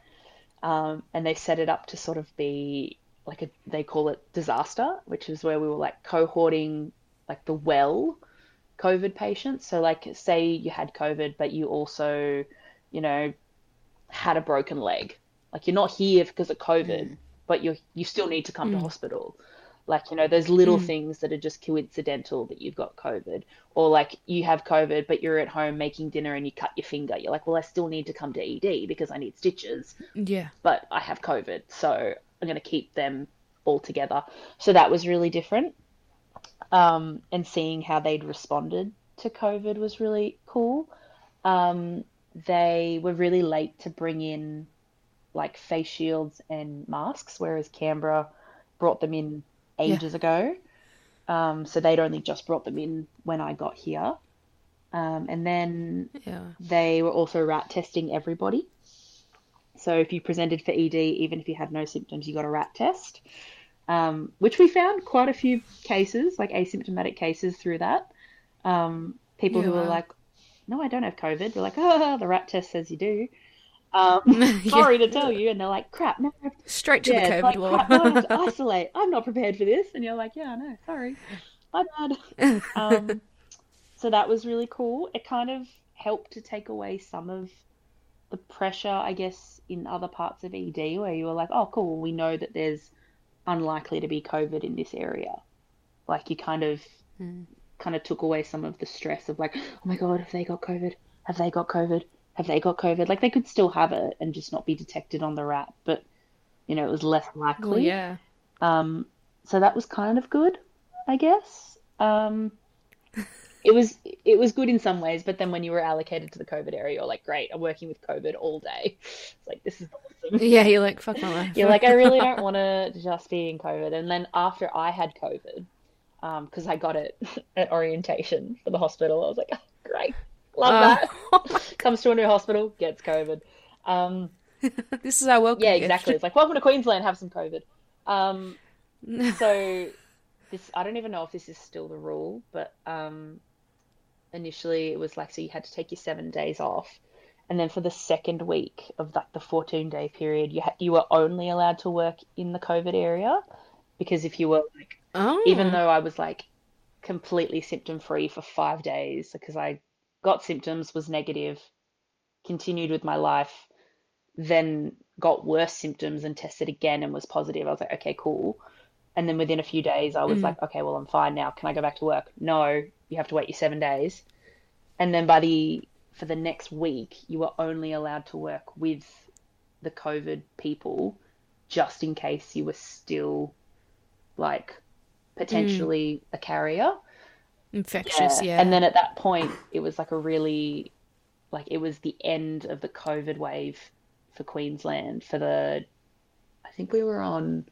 um, and they set it up to sort of be like a they call it disaster, which is where we were like cohorting like the well COVID patients. So like say you had COVID, but you also, you know, had a broken leg. Like you're not here because of COVID, but you you still need to come to hospital. Like, you know, there's little things that are just coincidental that you've got COVID. Or like you have COVID, but you're at home making dinner and you cut your finger. You're like, well, I still need to come to ED because I need stitches Yeah. but I have COVID, so I'm going to keep them all together. So that was really different. Um, and seeing how they'd responded to COVID was really cool. Um, they were really late to bring in like face shields and masks, whereas Canberra brought them in ages ago. Um, so they'd only just brought them in when I got here. Um, and then Yeah. they were also rat testing everybody. So if you presented for ED, even if you had no symptoms, you got a rat test, um, which we found quite a few cases, like asymptomatic cases through that. Um, people who were like, "No, I don't have COVID." We're like, "Oh, the rat test says you do." Um, (laughs) sorry to tell you, and they're like, "Crap, no, (laughs) Straight to yeah, the COVID like, crap, no, I have to isolate. I'm not prepared for this. And you're like, yeah, I know, sorry. My bad. (laughs) Um, so that was really cool. It kind of helped to take away some of the pressure, I guess, in other parts of ED where you were like, oh, cool, we know that there's unlikely to be COVID in this area. Like you kind of kind of took away some of the stress of like, oh my God, have they got COVID? Have they got COVID? Have they got COVID? Like they could still have it and just not be detected on the rat, but you know, it was less likely. well, yeah. Um, so that was kind of good, I guess. Um, it was it was good in some ways, but then when you were allocated to the COVID area, you're like, great, I'm working with COVID all day. It's (laughs) like this is awesome. (laughs) Yeah, you're like, fuck my (laughs) life. You're like, I really don't want to just be in COVID. And then after I had COVID, um, because I got it at orientation for the hospital, I was like, oh, great, love Oh. that. (laughs) Comes to a new hospital, gets COVID. Um, (laughs) this is our welcome yeah, gift. exactly. It's like, welcome to Queensland, have some COVID. Um, (laughs) so this, I don't even know if this is still the rule, but um, initially it was like, so you had to take your seven days off. And then for the second week of like the 14 day period, you ha- you were only allowed to work in the COVID area because if you were like Oh. even though I was like completely symptom free for five days because I got symptoms, was negative, continued with my life, then got worse symptoms and tested again and was positive. I was like, okay, cool. And then within a few days, I was Mm. like, okay, well, I'm fine now. Can I go back to work? No, you have to wait your seven days. And then by the for the next week, you were only allowed to work with the COVID people just in case you were still like potentially a carrier. Infectious, yeah. And then at that point, it was like a really, like it was the end of the COVID wave for Queensland for the, I think we were on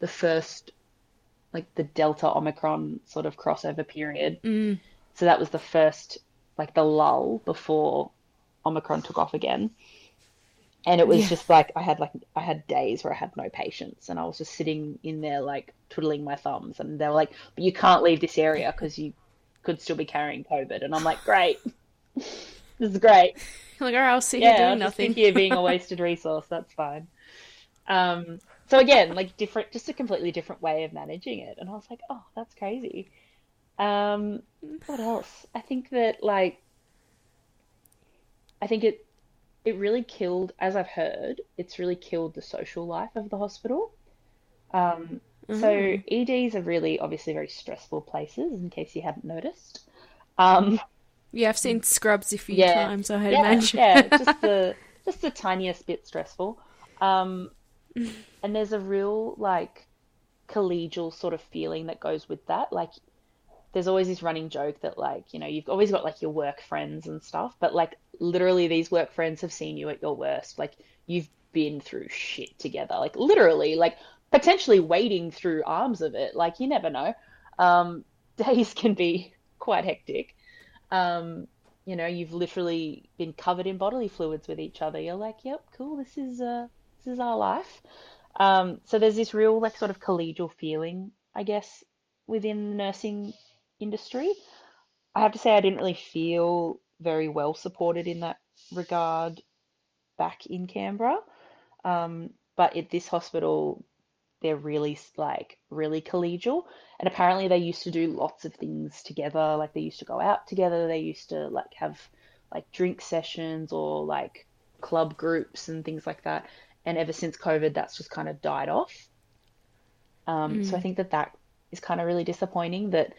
the first, like the Delta Omicron sort of crossover period. Mm. So that was the first, like the lull before Omicron took off again. And it was Yeah. just like I had like I had days where I had no patience, and I was just sitting in there like twiddling my thumbs, and they were like, "But you can't leave this area because you could still be carrying COVID." And I'm like, "Great, (laughs) this is great. (laughs) Like, all right, I'll sit here Yeah, I'll doing just nothing. sit here being a (laughs) wasted resource. That's fine." Um, So again, like different, just a completely different way of managing it. And I was like, oh, that's crazy. Um, what else? I think that like I think it it really killed, as I've heard, it's really killed the social life of the hospital. Um, so EDs are really obviously very stressful places, in case you hadn't noticed. Um, Yeah, I've seen Scrubs a few Yeah. times. I had yeah, imagine. yeah, (laughs) just the just the tiniest bit stressful. Um, and there's a real like collegial sort of feeling that goes with that. Like there's always this running joke that like, you know, you've always got like your work friends and stuff, but like literally these work friends have seen you at your worst. Like you've been through shit together. Like literally, like potentially wading through arms of it. Like you never know. Um, (laughs) days can be quite hectic. Um, you know, you've literally been covered in bodily fluids with each other. You're like, yep, cool, this is uh this is our life. Um, so there's this real like sort of collegial feeling, I guess, within the nursing industry. I have to say I didn't really feel very well supported in that regard back in Canberra. Um, but at this hospital, they're really like really collegial. And apparently they used to do lots of things together. Like they used to go out together. They used to like have like drink sessions or like club groups and things like that. And ever since COVID, that's just kind of died off. Um, so I think that that is kind of really disappointing that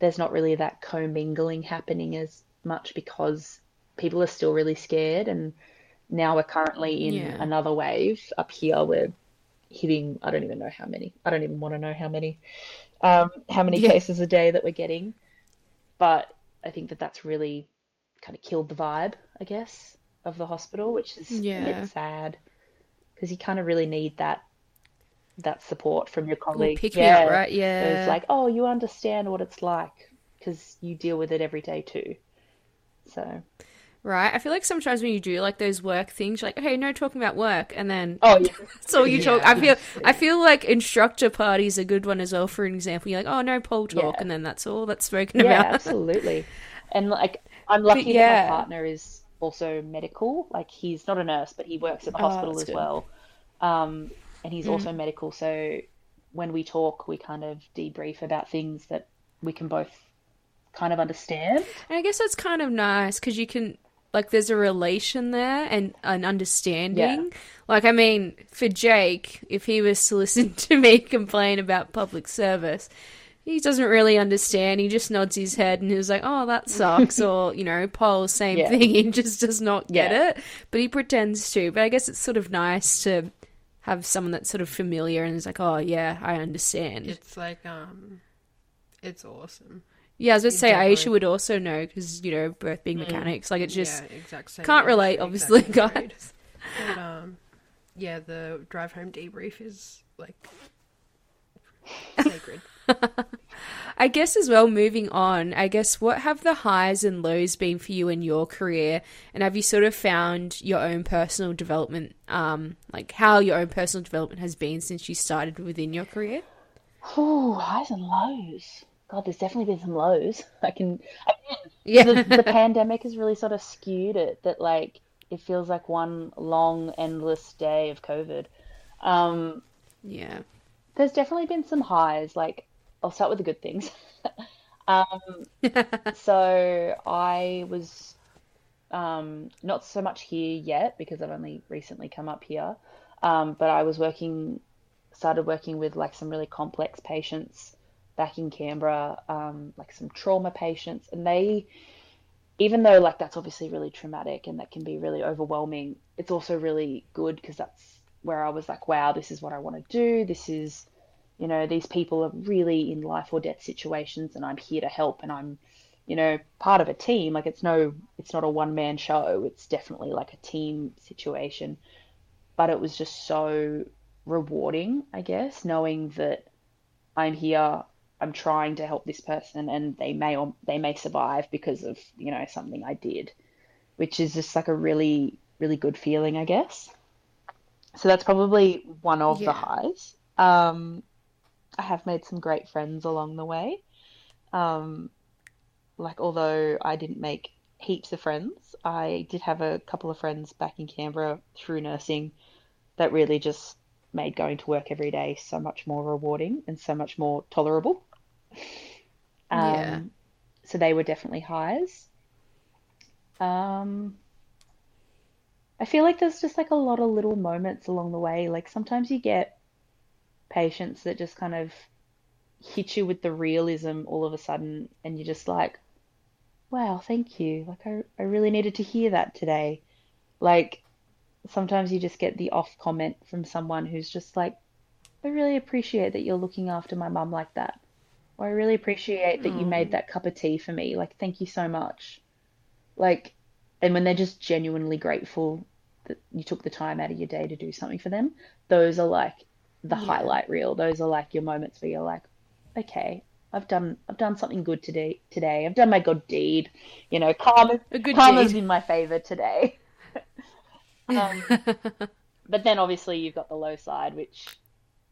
there's not really that commingling happening as much because people are still really scared. And now we're currently in Yeah. another wave up here. We're hitting, I don't even know how many. I don't even want to know how many, um, how many Yeah. cases a day that we're getting. But I think that that's really kind of killed the vibe, I guess, of the hospital, which is a Yeah. bit sad because you kind of really need that that support from your colleagues colleague. pick me up, Yeah. right? So Yeah. it's like, oh, you understand what it's like because you deal with it every day too. So, Right. I feel like sometimes when you do like those work things, you're like, okay, no talking about work, and then oh yeah, (laughs) that's all you talk. I feel, I feel like instructor party is a good one as well. For an example, you're like, oh, no pole talk, Yeah. and then that's all that's spoken yeah, about. absolutely. (laughs) And like, I'm lucky that yeah. my partner is also medical. Like, he's not a nurse, but he works at the Oh, hospital that's as good. well. Um, and he's also medical. So when we talk, we kind of debrief about things that we can both kind of understand. And I guess that's kind of nice because you can like there's a relation there and an understanding. Like I mean, for Jake, if he was to (laughs) listen to me complain about public service, he doesn't really understand. He just nods his head and he's like, "Oh, that sucks," (laughs) or you know, Paul, same Yeah. thing. (laughs) He just does not get Yeah. it, but he pretends to. But I guess it's sort of nice to have someone that's sort of familiar and is like, "Oh, yeah, I understand." It's like um, it's awesome. Yeah, I was going to say definitely- Aisha would also know because you know, both being mechanics, like it's just. yeah, exact same. can't relate, industry, obviously, exact guys. But um, yeah, the drive home debrief is like sacred. (laughs) I guess as well, moving on, I guess what have the highs and lows been for you in your career? And have you sort of found your own personal development, um, like how your own personal development has been since you started within your career? Oh, highs and lows. God, there's definitely been some lows. (laughs) I can, Yeah. the, the (laughs) pandemic has really sort of skewed it that like it feels like one long endless day of COVID. Um, yeah. there's definitely been some highs. Like I'll start with the good things. (laughs) um, so I was um, not so much here yet because I've only recently come up here, um, but I was working, started working with like some really complex patients back in Canberra, um, like some trauma patients, and they even though like that's obviously really traumatic and that can be really overwhelming, it's also really good because that's where I was like, wow, this is what I want to do. This is, you know, these people are really in life or death situations and I'm here to help and I'm, you know, part of a team. Like it's no, it's not a one man show. It's definitely like a team situation. But it was just so rewarding, I guess, knowing that I'm here I'm trying to help this person and they may or they may survive because of, you know, something I did, which is just like a really, really good feeling, I guess. So that's probably one of the highs. Um, I have made some great friends along the way. Um, like, although I didn't make heaps of friends, I did have a couple of friends back in Canberra through nursing that really just made going to work every day so much more rewarding and so much more tolerable. Um, Yeah. So they were definitely highs. Um, I feel like there's just like a lot of little moments along the way. Like sometimes you get patients that just kind of hit you with the realism all of a sudden, and you're just like, wow, thank you. Like I, I really needed to hear that today. Like sometimes you just get the off comment from someone who's just like, I really appreciate that you're looking after my mum like that. Or I really appreciate that you made that cup of tea for me. Like, thank you so much. Like, and when they're just genuinely grateful that you took the time out of your day to do something for them, those are like the highlight reel. Those are like your moments where you're like, okay, I've done I've done something good today today. I've done my good deed. You know, karma A good karma's deed. in my favor today. (laughs) um, but then obviously you've got the low side, which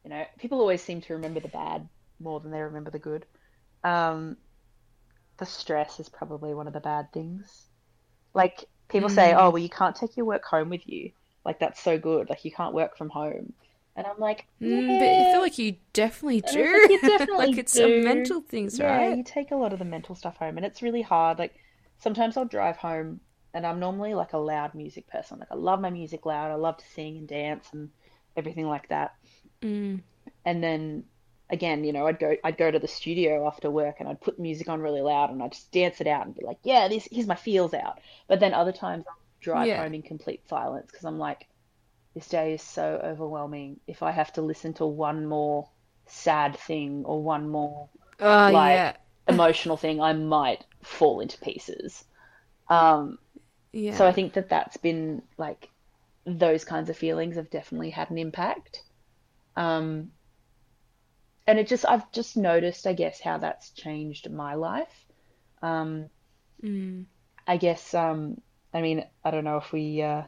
you know people always seem to remember the bad more than they remember the good. Um, the stress is probably one of the bad things. Like people say, oh well, you can't take your work home with you. Like that's so good. Like you can't work from home. And I'm like, Mm, but yeah. I feel like you definitely do. like, you (laughs) definitely like it's do. a mental things, Yeah, right? you take a lot of the mental stuff home, and it's really hard. Like sometimes I'll drive home, and I'm normally like a loud music person. Like I love my music loud. I love to sing and dance and everything like that. Mm. And then again, you know, I'd go I'd go to the studio after work, and I'd put music on really loud, and I'd just dance it out and be like, yeah, this here's my feels out. But then other times I'll drive Yeah. home in complete silence because I'm like, this day is so overwhelming. If I have to listen to one more sad thing or one more Oh like yeah, (laughs) emotional thing, I might fall into pieces. Um, yeah. so I think that that's been like those kinds of feelings have definitely had an impact. Um, and it just I've just noticed, I guess, how that's changed my life. Um, Mm. I guess um, I mean I don't know if we uh,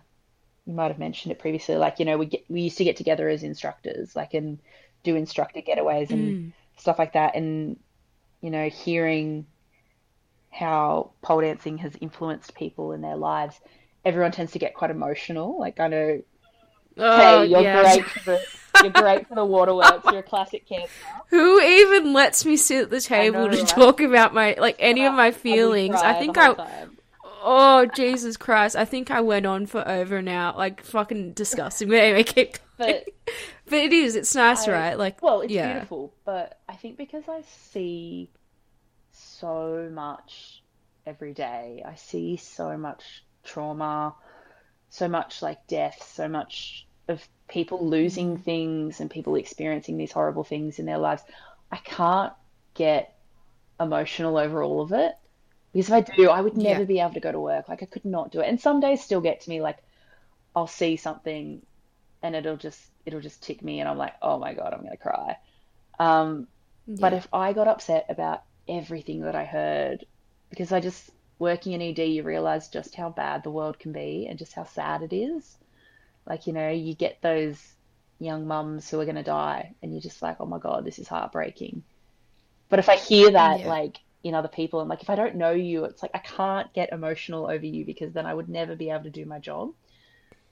you might have mentioned it previously, like you know we get we used to get together as instructors, like and do instructor getaways and Mm. stuff like that, and you know hearing how pole dancing has influenced people in their lives, everyone tends to get quite emotional. Like I know, Oh, hey, you're yeah. great for the you're great for the waterworks. You're a classic cancer. Who even lets me sit at the table know, to right? talk about my like any of my feelings? I think I time. oh Jesus Christ! I think I went on for over an hour, like fucking disgusting. But anyway, keep going. (laughs) But But it is. It's nice, I- right? Like Well, it's yeah. beautiful, but I think because I see so much every day, I see so much trauma, so much like death, so much of people losing things and people experiencing these horrible things in their lives. I can't get emotional over all of it because if I do, I would never Yeah. be able to go to work. Like I could not do it. And some days still get to me like I'll see something and it'll just it'll just tick me and I'm like, "Oh my God, I'm going to cry." Um, but if I got upset about everything that I heard, because I just working in ED, you realize just how bad the world can be and just how sad it is. Like, you know, you get those young mums who are going to die, and you're just like, oh my God, this is heartbreaking. But if I hear that, Yeah. like, in other people, and like, if I don't know you, it's like I can't get emotional over you because then I would never be able to do my job.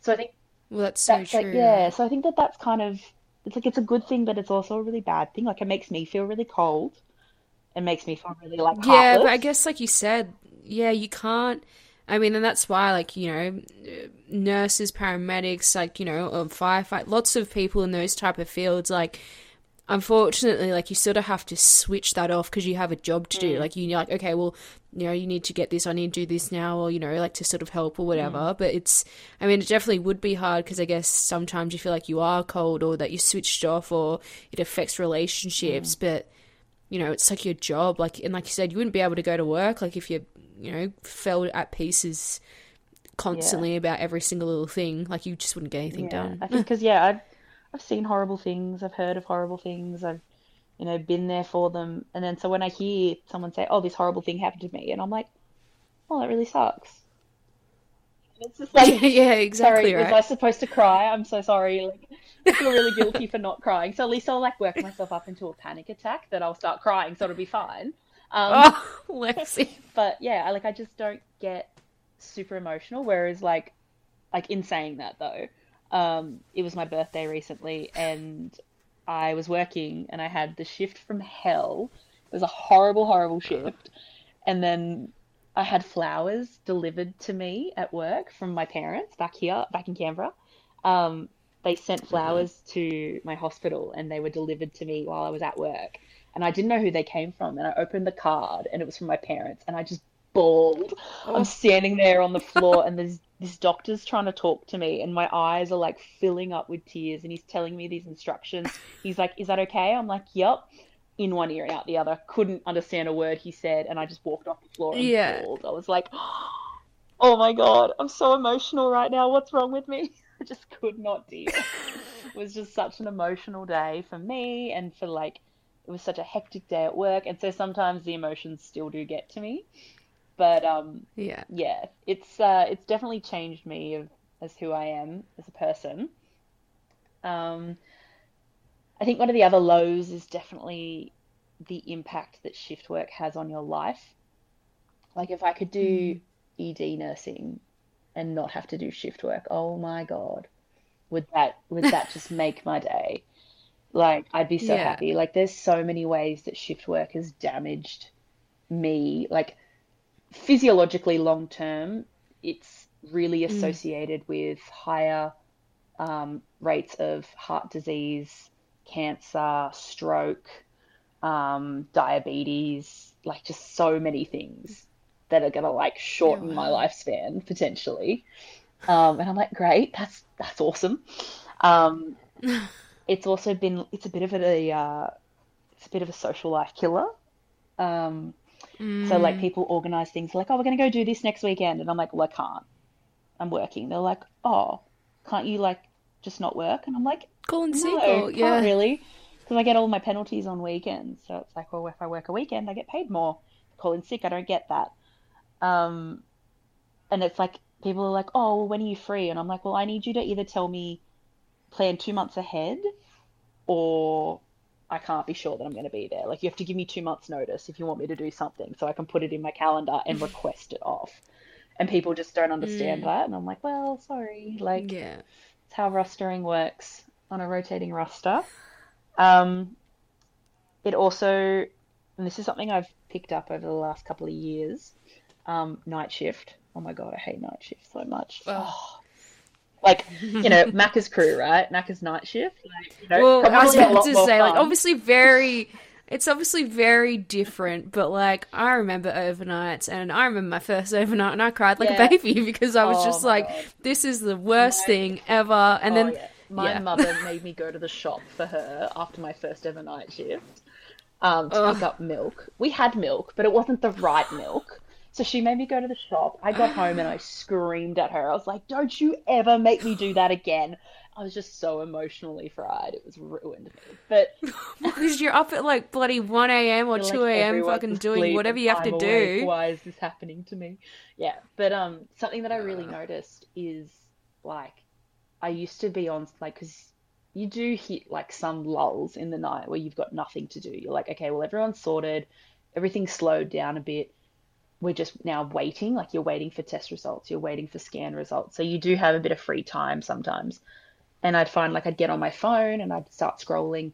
So I think Well, that's so that's true. like yeah so i think that that's kind of it's like it's a good thing but it's also a really bad thing like it makes me feel really cold it makes me feel really like Yeah, but I guess like you said, yeah, you can't. I mean, and that's why, like you know, nurses, paramedics, like you know, firefight, lots of people in those type of fields, like. Unfortunately, like you sort of have to switch that off because you have a job to do. Mm. Like you're like, okay, well, you know, you need to get this. I need to do this now, or you know, like to sort of help or whatever. Mm. But it's, I mean, it definitely would be hard because I guess sometimes you feel like you are cold or that you're switched off or it affects relationships. Mm. But you know, it's like your job. Like, and like you said, you wouldn't be able to go to work. Like, if you, you know, fell at pieces constantly about every single little thing, like you just wouldn't get anything yeah done. i (laughs) think because yeah I've, I've seen horrible things i've heard of horrible things i've you know been there for them and then so when i hear someone say oh this horrible thing happened to me and i'm like oh that really sucks. And it's just (laughs) like yeah, exactly sorry was right. i supposed to cry? I'm so sorry like I feel really (laughs) guilty for not crying. So at least i'll like work myself up into a panic attack that i'll start crying so it'll be fine um Oh, (laughs) Lexi. but yeah, like I just don't get super emotional. Whereas like like in saying that though, Um, it was my birthday recently, and I was working, and I had the shift from hell. It was a horrible, horrible shift, and then I had flowers delivered to me at work from my parents back here, back in Canberra. Um, they sent flowers to my hospital, and they were delivered to me while I was at work. And I didn't know who they came from, and I opened the card, and it was from my parents, and I just bawled. I'm oh. standing there on the floor, and there's (laughs) this doctor's trying to talk to me, and my eyes are like filling up with tears, and he's telling me these instructions. He's like, "Is that okay?" I'm like, "Yep." In one ear and out the other. Couldn't understand a word he said, and I just walked off the floor and Yeah. bawled. I was like, (gasps) "Oh my god, I'm so emotional right now. What's wrong with me?" (laughs) I just could not deal. (laughs) it was just such an emotional day for me, and for like, it was such a hectic day at work, and so sometimes the emotions still do get to me. But um, Yeah. yeah, it's uh, it's definitely changed me of, as who I am as a person. Um, I think one of the other lows is definitely the impact that shift work has on your life. Like if I could do ED nursing and not have to do shift work, oh my God, would that would that (laughs) just make my day? Like I'd be so Yeah. happy. Like there's so many ways that shift work has damaged me. Like physiologically long term, it's really associated with higher um, rates of heart disease, cancer, stroke, um, diabetes, like just so many things that are gonna like shorten my lifespan potentially. Um, and I'm like, great, that's that's awesome. (laughs) It's also been it's a bit of a uh, it's a bit of a social life killer. Um, so like people organize things like, oh, we're gonna go do this next weekend, and I'm like, well, I can't. I'm working. They're like, oh, can't you like just not work? And I'm like, Call and no, sequel. Yeah. really, because I get all my penalties on weekends. So it's like, well, if I work a weekend, I get paid more. Call in sick, I don't get that. Um, and it's like people are like, oh, well, when are you free? And I'm like, well, I need you to either tell me plan two months ahead, or I can't be sure that I'm going to be there. Like you have to give me two months notice if you want me to do something, so I can put it in my calendar and request it off. And people just don't understand that, and I'm like, well, sorry, like Yeah. it's how rostering works on a rotating roster. Um, it also, and this is something I've picked up over the last couple of years, um, night shift. Oh my God, I hate night shift so much. Oh. Like, (laughs) you know, Macca's crew, right? Macca's night shift. Like, you know, Well, I was about to say, like, obviously very. It's obviously very different, but like I remember overnights, and I remember my first (laughs) overnight, and I cried like Yeah. a baby (laughs) because I was Oh just like, God. "This is the worst thing ever." And Oh, then, yeah. my yeah. mother made me go to the shop for her after my first ever night shift um, to pick up milk. We had milk, but it wasn't the right (sighs) milk. So she made me go to the shop. I got home and I screamed at her. I was like, "Don't you ever make me do that again!" I was just so emotionally fried. It was ruined me. But (laughs) because you're up at like bloody one a.m. or feel like two a.m. fucking doing whatever you have to do. awake. Why is this happening to me? Yeah, but um, something that I really noticed is like I used to be on like because you do hit like some lulls in the night where you've got nothing to do. You're like, okay, well everyone's sorted, everything's slowed down a bit. We're just now waiting, like you're waiting for test results, you're waiting for scan results. So you do have a bit of free time sometimes. And I'd find like I'd get on my phone and I'd start scrolling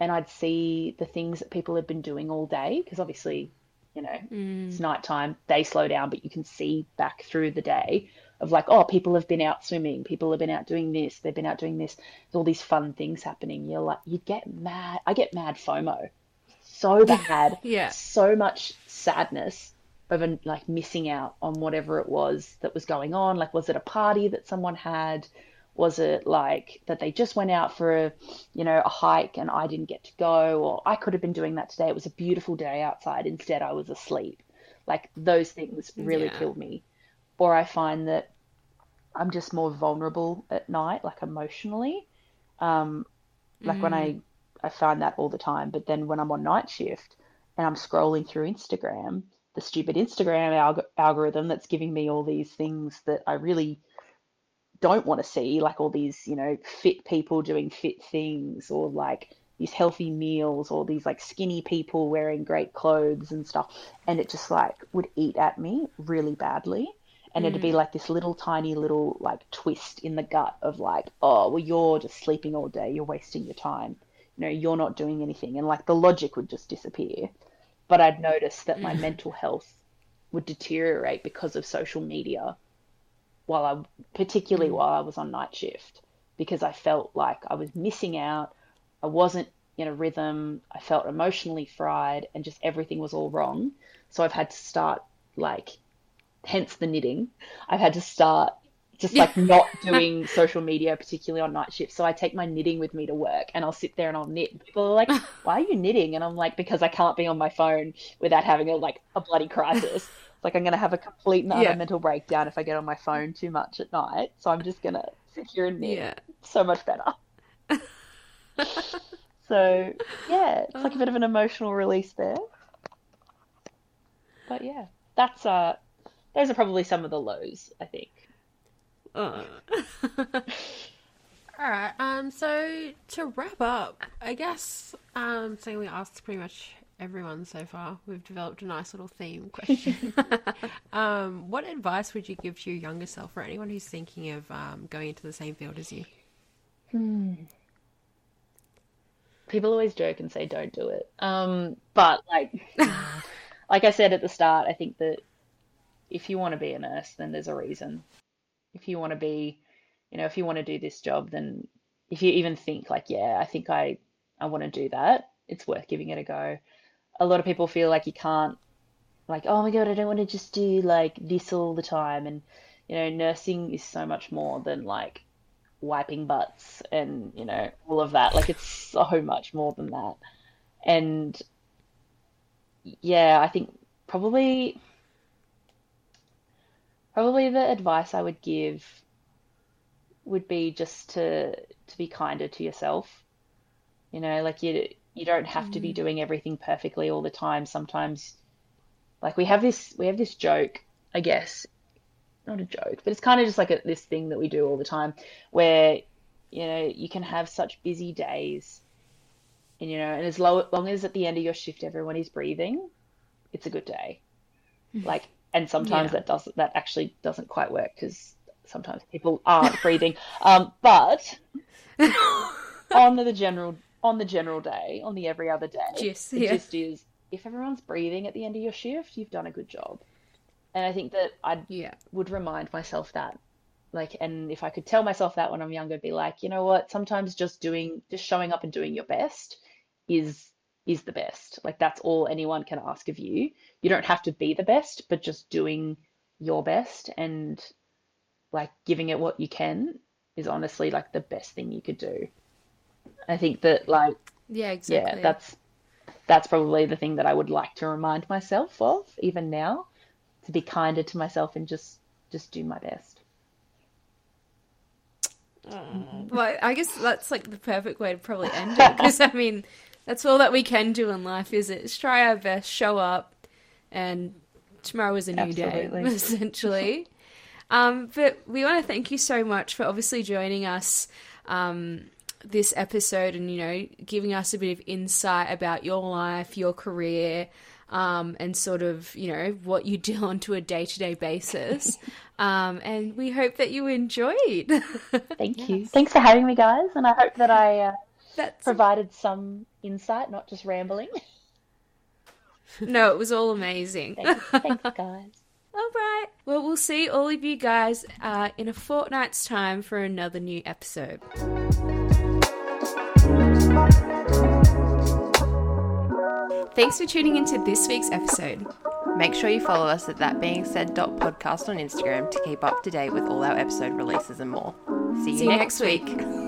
and I'd see the things that people had been doing all day because obviously, you know, mm. it's nighttime, they slow down, but you can see back through the day of like, oh, people have been out swimming, people have been out doing this, they've been out doing this. There's all these fun things happening. You're like, you get mad. I get mad FOMO so (laughs) bad. Yeah. So much sadness over like missing out on whatever it was that was going on. Like, was it a party that someone had? Was it like that they just went out for a, you know, a hike and I didn't get to go? Or I could have been doing that today. It was a beautiful day outside. Instead, I was asleep. Like those things really Yeah. kill me. Or I find that I'm just more vulnerable at night, like emotionally. Um, like when I I find that all the time. But then when I'm on night shift and I'm scrolling through Instagram, the stupid Instagram alg algorithm that's giving me all these things that I really don't want to see, like all these, you know, fit people doing fit things or like these healthy meals or these like skinny people wearing great clothes and stuff. And it just like would eat at me really badly. and it'd be mm. like this little tiny little like twist in the gut of like, oh, well, you're just sleeping all day, you're wasting your time, you know, you're not doing anything, and like the logic would just disappear. But I'd noticed that my mm. mental health would deteriorate because of social media, while I, particularly mm. while I was on night shift, because I felt like I was missing out, I wasn't in a rhythm, I felt emotionally fried, and just everything was all wrong. So I've had to start like hence the knitting. I've had to start just like not (laughs) doing social media, particularly on night shifts. So I take my knitting with me to work and I'll sit there and I'll knit. People are like, (laughs) why are you knitting? And I'm like, because I can't be on my phone without having a like a bloody crisis. (laughs) like I'm gonna have a complete and Yeah. mental breakdown if I get on my phone too much at night. So I'm just gonna sit here and knit. Yeah. So much better. so yeah, it's like a bit of an emotional release there. But yeah, that's uh those are probably some of the lows, I think. (laughs) All right. Um. So to wrap up, I guess um, saying we asked pretty much everyone so far. We've developed a nice little theme question. (laughs) um, what advice would you give to your younger self or anyone who's thinking of um, going into the same field as you? Hmm. People always joke and say don't do it. Um, but like (laughs) like I said at the start, I think that if you want to be a nurse, then there's a reason. If you want to be, you know, if you want to do this job, then if you even think like, yeah, I think I I want to do that, it's worth giving it a go. A lot of people feel like you can't like, oh my God, I don't want to just do like this all the time. And, you know, nursing is so much more than like wiping butts and, you know, all of that. Like, it's so much more than that. And yeah, I think probably, probably the advice I would give would be just to to be kinder to yourself. You know, like you you don't have to be mm. doing everything perfectly all the time. Sometimes like we have this we have this joke, I guess, not a joke, but it's kind of just like a, this thing that we do all the time where you know you can have such busy days and you know and as low, long as at the end of your shift everyone is breathing it's a good day mm-hmm. like and sometimes Yeah. that doesn't that actually doesn't quite work because sometimes people aren't (laughs) breathing um but (laughs) on the general on the general day on the every other day the yeah. gist is if everyone's breathing at the end of your shift you've done a good job and i think that i Yeah. would remind myself that like and if i could tell myself that when i'm younger be like you know what sometimes just doing just showing up and doing your best is is the best. Like that's all anyone can ask of you. You don't have to be the best but just doing your best and like giving it what you can is honestly like the best thing you could do. I think that like Yeah, exactly. yeah that's that's probably the thing that i would like to remind myself of even now to be kinder to myself and just just do my best. Uh, mm-hmm. Well, I guess that's like the perfect way to probably end it because I mean, that's all that we can do in life, is it? Is try our best, show up, and tomorrow is a new Absolutely. day, (laughs) essentially. um, but we want to thank you so much for obviously joining us um, this episode and you know giving us a bit of insight about your life, your career. Um, and sort of, you know, what you do on to a day to day basis. (laughs) um, and we hope that you enjoyed. (laughs) thank you thanks for having me guys and i hope that i uh, provided some insight not just rambling (laughs) No, it was all amazing. thanks, (laughs) thanks guys all right. Well, we'll see all of you guys uh, in a fortnight's time for another new episode. Thanks for tuning into this week's episode. Make sure you follow us at thatbeingsaid.podcast on Instagram to keep up to date with all our episode releases and more. See you, See you next next week. week.